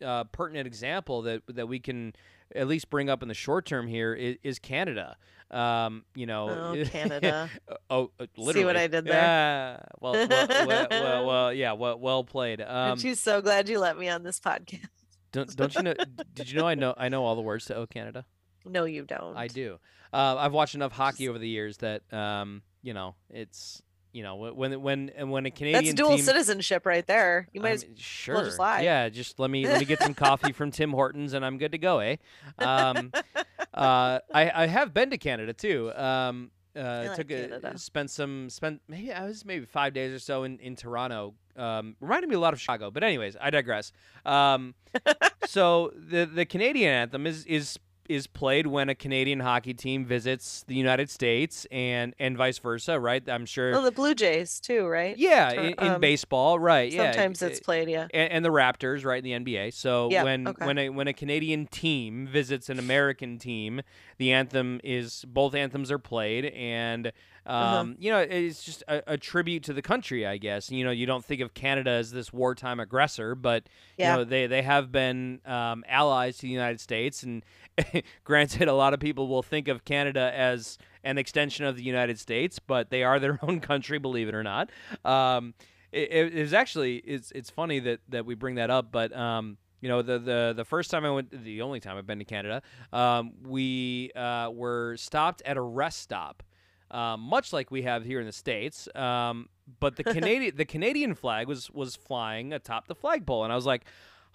uh, pertinent example that that we can at least bring up in the short term here is, is Canada. Um, you know, Oh, Canada. oh, uh, literally. See what I did there? Yeah. Well, well, well, well, well, yeah. Well, well played. Um, Aren't you so glad you let me on this podcast? Don't, don't you know? did you know I know I know all the words to "Oh Canada"? No, you don't. I do. Uh, I've watched enough hockey over the years that um, you know it's you know wh- when when and when a Canadian That's dual team, citizenship right there. You might I as mean, sure. just lie. Yeah, just let me let me get some coffee from Tim Hortons and I'm good to go, eh? Um, uh, I I have been to Canada too. Um, uh, took a spent some spent maybe I was maybe five days or so in in Toronto. Um, reminded me a lot of Chicago, but anyways, I digress. Um, so the the Canadian anthem is is is played when a Canadian hockey team visits the United States and and vice versa, right? I'm sure. Oh, the Blue Jays too, right? yeah, in, in um, baseball, right? Yeah, Sometimes it's uh, played, yeah. and, and the Raptors, right, in the NBA. So Yeah, when okay. when a when a Canadian team visits an American team, the anthem is both anthems are played, and um, Uh-huh. you know it's just a, a tribute to the country, I guess. You know, you don't think of Canada as this wartime aggressor, but Yeah. you know they they have been um, allies to the United States, and granted, a lot of people will think of Canada as an extension of the United States, but they are their own country, believe it or not. Um, it, it is actually it's it's funny that that we bring that up, but um, you know the the the first time I went, the only time I've been to Canada, um, we uh, were stopped at a rest stop, um, much like we have here in the states. Um, but the Canadian the Canadian flag was was flying atop the flagpole, and I was like.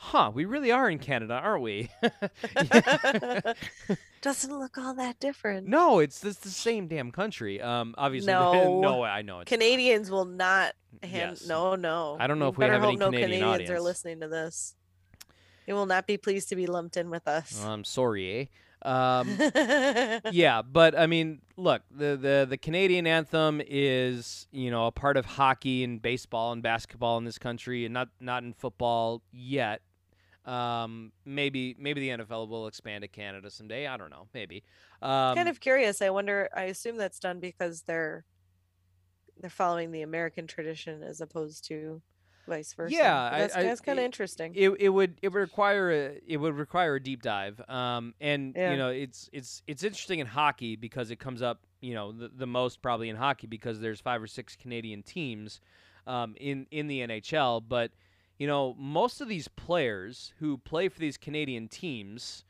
Huh, we really are in Canada, aren't we? Doesn't look all that different. no, it's it's the same damn country. Um, obviously, No. no, I know it's not. Canadians will not hand. Yes. No, no. I don't know You if we have hope any no Canadian Canadians are listening to this. They will not be pleased to be lumped in with us. Well, I'm sorry, eh? Um, yeah, but I mean, look, the, the the Canadian anthem is you know a part of hockey and baseball and basketball in this country, and not not in football yet. Um, maybe maybe the NFL will expand to Canada someday. I don't know. Maybe. Um, kind of curious. I wonder. I assume that's done because they're they're following the American tradition as opposed to vice versa. Yeah, that's, that's kind of interesting. it, it would it would require a it would require a deep dive um and Yeah. you know it's it's it's interesting in hockey because it comes up you know the, the most probably in hockey because there's five or six Canadian teams um in in the NHL but you know most of these players who play for these Canadian teams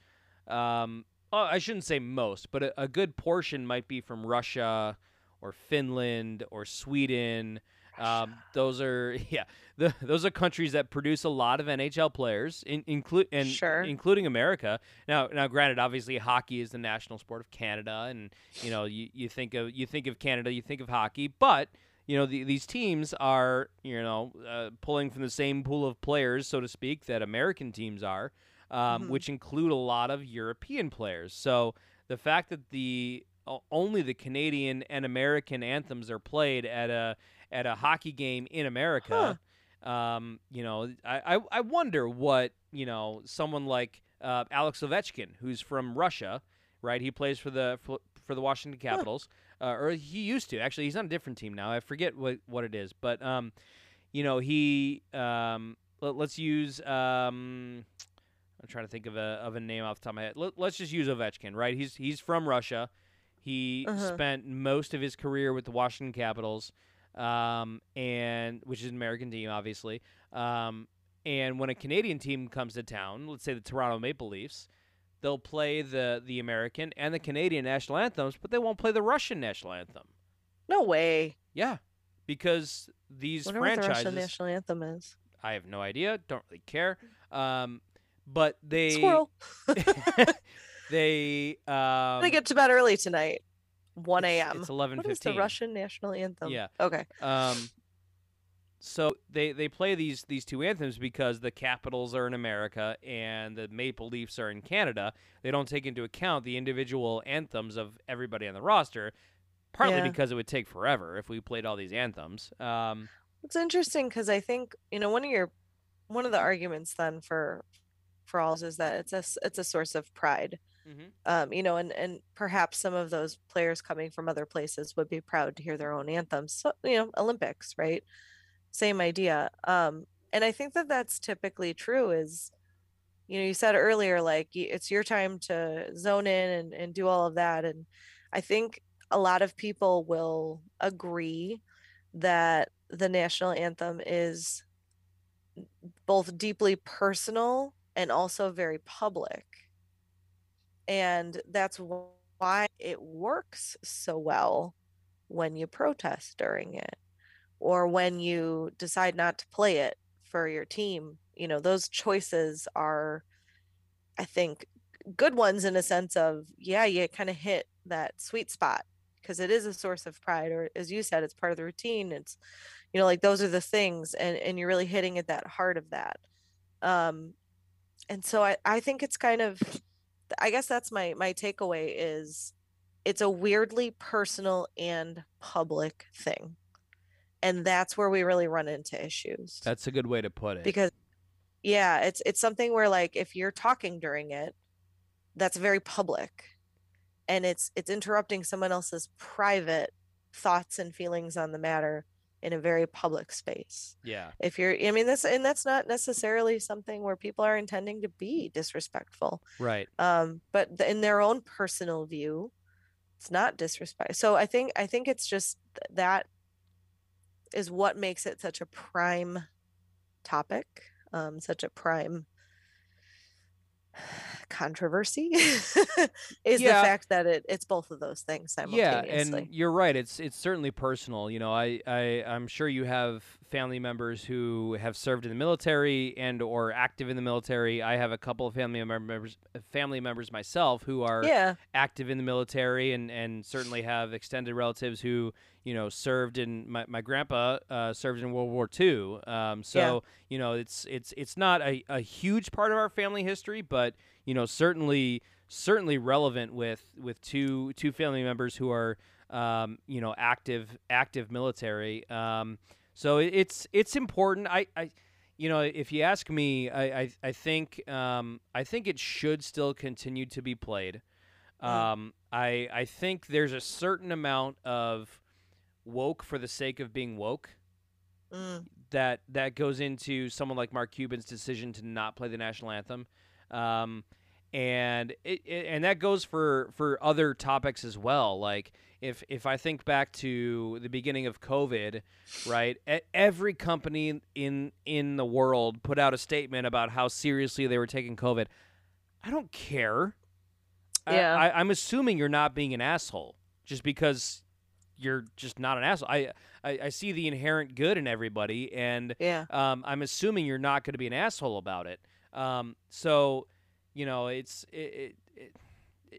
um oh, I shouldn't say most but a, a good portion might be from Russia or Finland or Sweden um, those are yeah, the, those are countries that produce a lot of NHL players, in, include and Sure. including America. Now, now, granted, obviously, hockey is the national sport of Canada, and you know, you, you think of you think of Canada, you think of hockey, but you know, the, these teams are you know uh, pulling from the same pool of players, so to speak, that American teams are, um, Mhm. which include a lot of European players. So the fact that the only the Canadian and American anthems are played at a at a hockey game in America. Um, you know, I, I I wonder what you know someone like uh, Alex Ovechkin, who's from Russia, right? He plays for the for, for the Washington Capitals, uh, or he used to. Actually, he's on a different team now. I forget what what it is, but um, you know, he um, let, us use um. I'm trying to think of a of a name off the top of my head. Let, us just use Ovechkin, right? He's he's from Russia. He uh-huh. spent most of his career with the Washington Capitals, um, and which is an American team, obviously. Um, and when a Canadian team comes to town, let's say the Toronto Maple Leafs, they'll play the the American and the Canadian national anthems, but they won't play the Russian national anthem. No way. Yeah, because these Wonder franchises. What the Russian national anthem is. I have no idea. Don't really care. Um, but they squirrel. they um, they get to bed early tonight. 1 a.m. It's 11 What is the Russian national anthem? Yeah. Okay. Um, so they they play these these two anthems because the Capitals are in America and the Maple Leafs are in Canada. They don't take into account the individual anthems of everybody on the roster, partly Yeah. because it would take forever if we played all these anthems. Um, It's interesting because I think you know one of your one of the arguments then for for all is that it's a it's a source of pride. Mhm. Um, you know, and and perhaps some of those players coming from other places would be proud to hear their own anthems. So you know, Olympics, right? Same idea. Um, and I think that that's typically true. Is you know, you said earlier like it's your time to zone in and and do all of that, and I think a lot of people will agree that the national anthem is both deeply personal and also very public. And that's why it works so well when you protest during it or when you decide not to play it for your team. You know, those choices are, I think, good ones in a sense of, yeah, you kind of hit that sweet spot because it is a source of pride or as you said it's part of the routine it's you know like those are the things and and you're really hitting at that heart of that um and so i i think it's kind of i guess that's my my takeaway is it's a weirdly personal and public thing and that's where we really run into issues that's a good way to put it. because yeah it's it's something where like if you're talking during it that's very public and it's it's interrupting someone else's private thoughts and feelings on the matter in a very public space yeah, if you're i mean that's and that's not necessarily something where people are intending to be disrespectful right. um but in their own personal view it's not disrespect so i think i think it's just th- that is what makes it such a prime topic um such a prime controversy is Yeah. the fact that it it's both of those things simultaneously. Yeah, and you're right. It's it's certainly personal. You know, I, I I'm sure you have family members who have served in the military and or active in the military. I have a couple of family members family members myself who are yeah active in the military and and certainly have extended relatives who you know served in my, my grandpa uh, served in World War II. Um, so Yeah. you know it's it's it's not a, a huge part of our family history, but you know certainly certainly relevant with with two two family members who are um, you know active active military. Um, so it, it's it's important. I, I you know if you ask me, I I, I think um, I think it should still continue to be played. Mm. Um, I I think there's a certain amount of woke for the sake of being woke Mm, that that goes into someone like Mark Cuban's decision to not play the national anthem, um, and it, it, and that goes for for other topics as well. Like if if I think back to the beginning of COVID, right? Every company in in the world put out a statement about how seriously they were taking COVID. I don't care. I- Yeah. I, I'm assuming you're not being an asshole just because you're just not an asshole. I, I, I see the inherent good in everybody, and yeah um, I'm assuming you're not going to be an asshole about it. Um, so, you know, it's it, it, it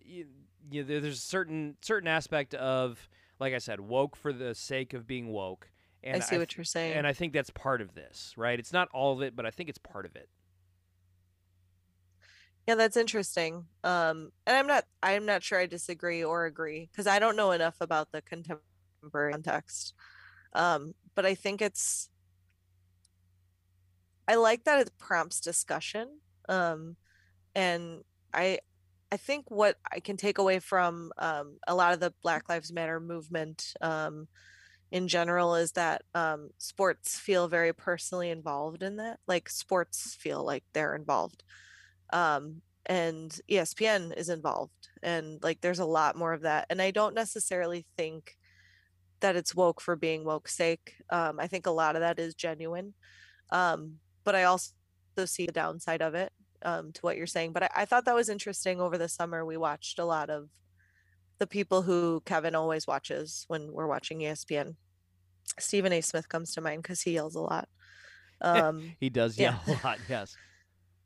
you, you, there's a certain certain aspect of, like I said, woke for the sake of being woke. And i see what th- you're saying And I think that's part of this, right? It's not all of it, but I think it's part of it. Yeah, that's interesting. Um, and I'm not I'm not sure I disagree or agree because I don't know enough about the contemporary context. Um, but I think it's I like that it prompts discussion. Um, and I I think what I can take away from um, a lot of the Black Lives Matter movement um, in general is that um, sports feel very personally involved in that. Like sports feel like they're involved, um, and ESPN is involved, and like there's a lot more of that. And I don't necessarily think that it's woke for being woke sake. Um, I think a lot of that is genuine, um, but I also see the downside of it um, to what you're saying. But I, I thought that was interesting. Over the summer, we watched a lot of the people who Kevin always watches when we're watching ESPN. Stephen A. Smith comes to mind because he yells a lot. Um, he does yell yeah. a lot. Yes.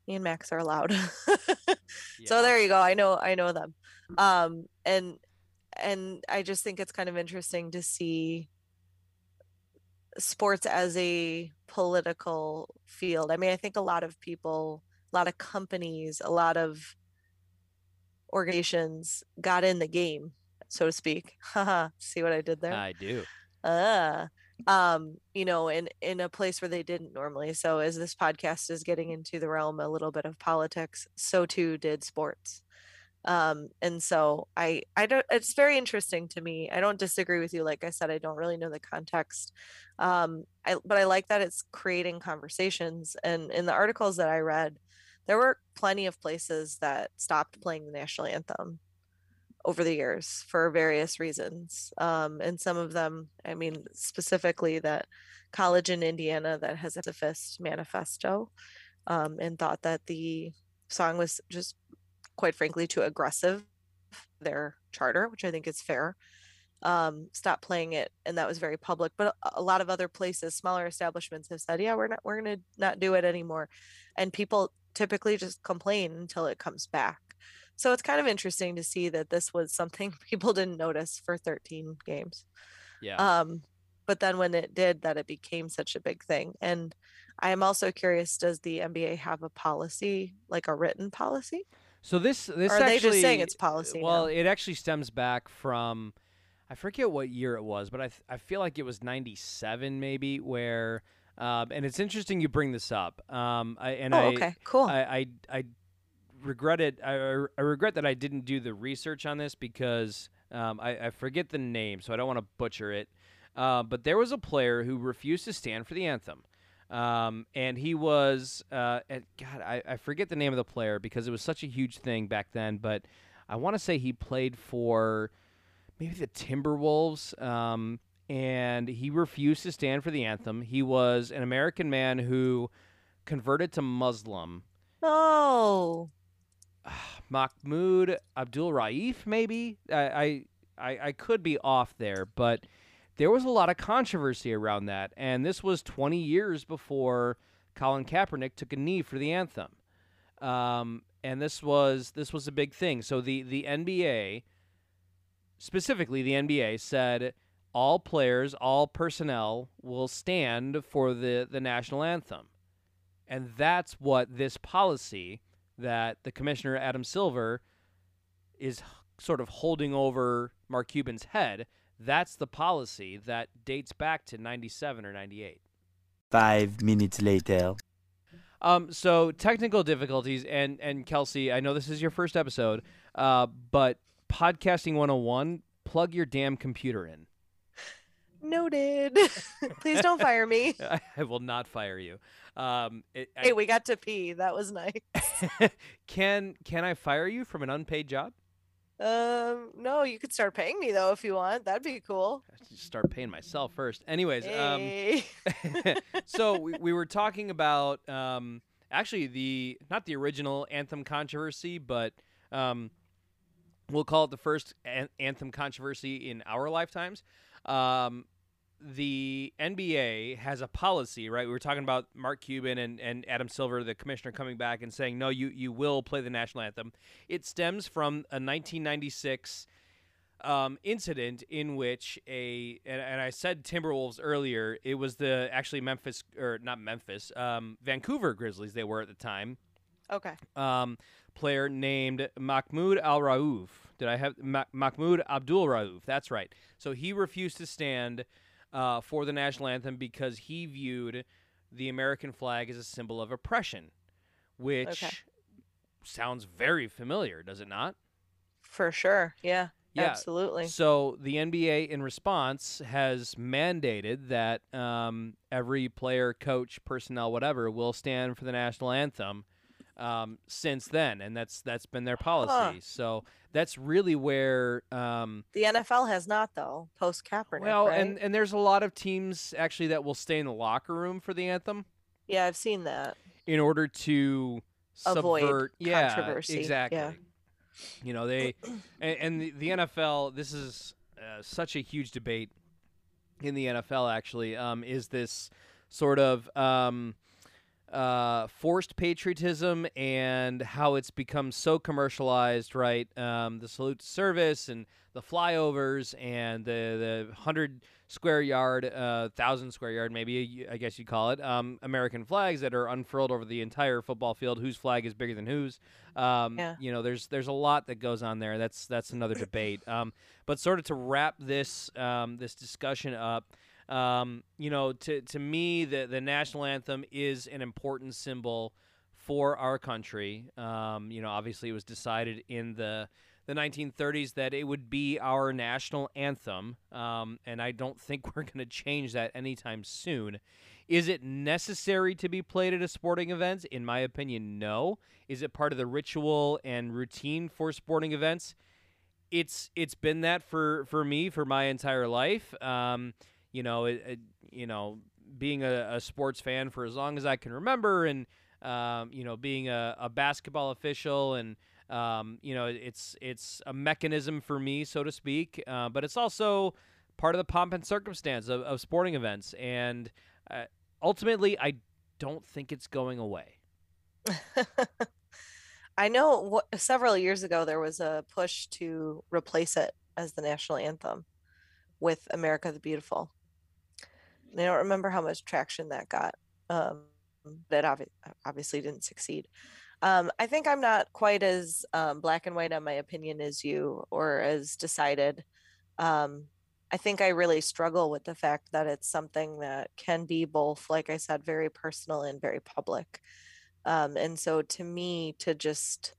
Me and Max are loud. yeah. So there you go. I know. I know them. Um, and and I just think it's kind of interesting to see sports as a political field. I mean, I think a lot of people a lot of companies, a lot of organizations got in the game, so to speak. Haha, see what I did there? I do. Uh, um, you know, in in a place where they didn't normally. So as this podcast is getting into the realm a little bit of politics, so too did sports. Um, and so I I don't it's very interesting to me. I don't disagree with you. Like I said, I don't really know the context. Um, I but I like that it's creating conversations. And in the articles that I read, there were plenty of places that stopped playing the national anthem over the years for various reasons. Um, and some of them, I mean, specifically that college in Indiana that has a fist manifesto um, and thought that the song was just quite frankly too aggressive their charter which i think is fair um, stopped playing it and that was very public but a lot of other places smaller establishments have said yeah we're not we're going to not do it anymore and people typically just complain until it comes back. So it's kind of interesting to see that this was something people didn't notice for 13 games. Yeah. Um, but then when it did, that it became such a big thing. And I am also curious: Does the NBA have a policy, like a written policy? So this this or are actually, they just saying it's policy? Well, now? it actually stems back from I forget what year it was, but I I feel like it was '97 maybe where um, and it's interesting you bring this up. Um, I, and oh, I, okay, cool. I, I, I regret it. I, I regret that I didn't do the research on this because um, I, I, forget the name, so I don't want to butcher it. Uh, but there was a player who refused to stand for the anthem. Um, and he was, uh, and God, I, I forget the name of the player because it was such a huge thing back then. But I want to say he played for maybe the Timberwolves. Um, and he refused to stand for the anthem. He was an American man who converted to Muslim. Oh. Mahmoud Abdul Rauf, maybe? I, I, I could be off there, but there was a lot of controversy around that. And this was 20 years before Colin Kaepernick took a knee for the anthem. Um, and this was this was a big thing. So the, the NBA, specifically the NBA, said – all players, all personnel will stand for the, the national anthem. And that's what this policy that the commissioner, Adam Silver, is sort of holding over Mark Cuban's head. That's the policy that dates back to 97 or 98. Five minutes later. Um, so technical difficulties, and, and Kelsey, I know this is your first episode, uh, but podcasting 101, plug your damn computer in. Noted. Please don't fire me. I will not fire you. Um, it, hey, we got to pee. That was nice. can can I fire you from an unpaid job? Um, no, you could start paying me though if you want. That'd be cool. Start paying myself first. Anyways, um, hey. um, so we, we were talking about um, actually the not the original anthem controversy, but um, we'll call it the first an- anthem controversy in our lifetimes um, the NBA has a policy, right? We were talking about Mark Cuban and, and Adam Silver, the commissioner, coming back and saying, no, you, you will play the national anthem. It stems from a 1996 um, incident in which a, and, and, I said Timberwolves earlier, it was the actually Memphis, or not Memphis, um, Vancouver Grizzlies, they were at the time. Okay. Um, player named Mahmoud Al Rauf. Did I have Ma- Mahmoud Abdul Rauf? That's right. So he refused to stand uh, for the national anthem because he viewed the American flag as a symbol of oppression, which okay. sounds very familiar, does it not? For sure. Yeah. Yeah. Absolutely. So the NBA, in response, has mandated that um, every player, coach, personnel, whatever, will stand for the national anthem. Um, since then, and that's that's been their policy. So that's really where um, The NFL has not though, post Kaepernick. well, right? and and there's a lot of teams actually that will stay in the locker room for the anthem yeah, I've seen that. in order to Avoid subvert yeah controversy, exactly yeah. you know they and, and the, the nfl this is uh, such a huge debate in the nfl actually um, is this sort of um, uh, forced patriotism and how it's become so commercialized right um, the salute to service and the flyovers and the the hundred square yard, uh, thousand square yard, maybe I guess you'd call it, um, American flags that are unfurled over the entire football field. Whose flag is bigger than whose? Um, Yeah. You know, there's there's a lot that goes on there. That's that's another debate. Um, but sort of to wrap this um, this discussion up. Um, you know, to to me, the the national anthem is an important symbol for our country. Um, you know, obviously, it was decided in the the 1930s that it would be our national anthem, um, and I don't think we're going to change that anytime soon. Is it necessary to be played at a sporting event? In my opinion, no. Is it part of the ritual and routine for sporting events? It's it's been that for for me for my entire life. Um, you know, it, it, you know, being a, a sports fan for as long as I can remember, and um, you know, being a, a basketball official and um, you know, it's it's a mechanism for me, so to speak, uh, but it's also part of the pomp and circumstance of, of sporting events. And uh, ultimately, I don't think it's going away. I know several years ago there was a push to replace it as the national anthem with America the Beautiful. I don't remember how much traction that got. Um, that obvi- obviously didn't succeed. Um, I think I'm not quite as um, black and white on my opinion as you, or as decided. Um, I think I really struggle with the fact that it's something that can be both, like I said, very personal and very public. Um, and so to me, to just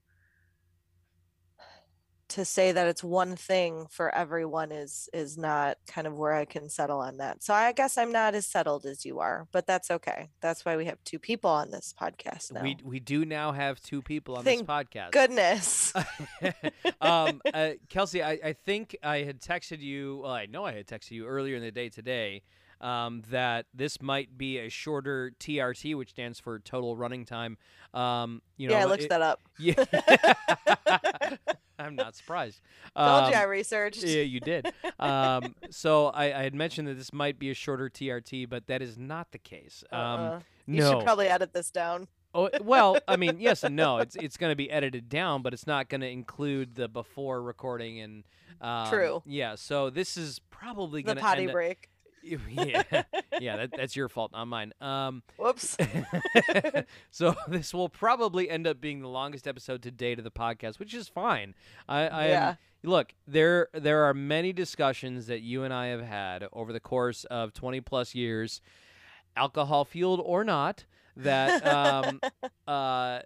to say that it's one thing for everyone is is not kind of where I can settle on that. So I guess I'm not as settled as you are, but that's okay. That's why we have two people on this podcast now. We we do now have two people on Thank this podcast. Goodness. um, uh, Kelsey, I, I think I had texted you. Well, I know I had texted you earlier in the day today um, that this might be a shorter TRT, which stands for total running time. Um, you know, yeah, I looked it- that up. Yeah, I'm not surprised. Told Um, you I researched. yeah, you did. Um, so I, I had mentioned that this might be a shorter TRT, but that is not the case. Um, Uh-uh. You no. should probably edit this down. Oh, well, I mean, yes and no. It's it's going to be edited down, but it's not going to include the before recording and um, True. Yeah, so this is probably The going to potty end up- break. yeah, yeah, that, that's your fault, not mine. Um, Whoops. so this will probably end up being the longest episode to date of the podcast, which is fine. I, I am- look there. There are many discussions that you and I have had over the course of twenty plus years, alcohol fueled or not. That um, uh,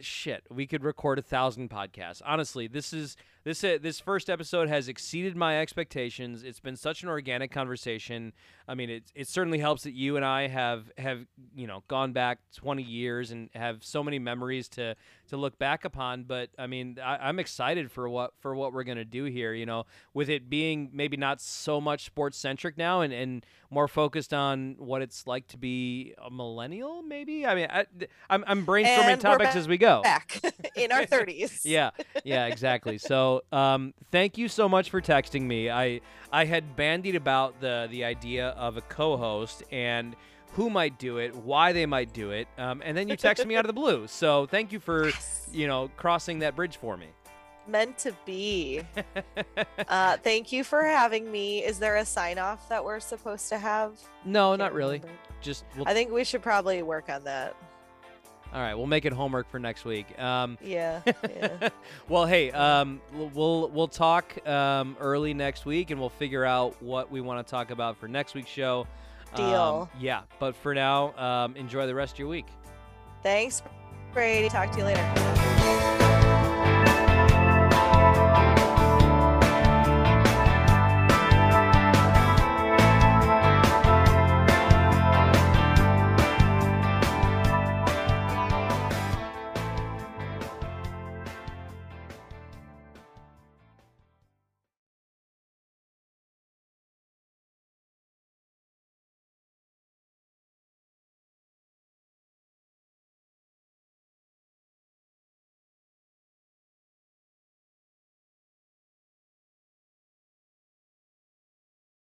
shit, we could record a thousand podcasts. Honestly, this is this uh, this first episode has exceeded my expectations. It's been such an organic conversation. I mean, it it certainly helps that you and I have have you know gone back 20 years and have so many memories to to look back upon. But I mean, I, I'm excited for what for what we're gonna do here. You know, with it being maybe not so much sports centric now and and more focused on what it's like to be a millennial. Maybe I mean, I, I'm I'm brainstorming topics as we go. Back in our 30s. Yeah, yeah, exactly. So, um, thank you so much for texting me. I I had bandied about the the idea of a co-host and who might do it, why they might do it, um, and then you texted me out of the blue. So, thank you for Yes. you know crossing that bridge for me. Meant to be. Uh, thank you for having me. Is there a sign off that we're supposed to have? no, not really. remember. Just we'll, I think we should probably work on that. All right. We'll make it homework for next week. Um, Yeah. yeah. well, hey, um, we'll- we'll talk um, early next week, and we'll figure out what we want to talk about for next week's show. Um, Deal. yeah, but for now, um, enjoy the rest of your week. Thanks. Brady. Talk to you later.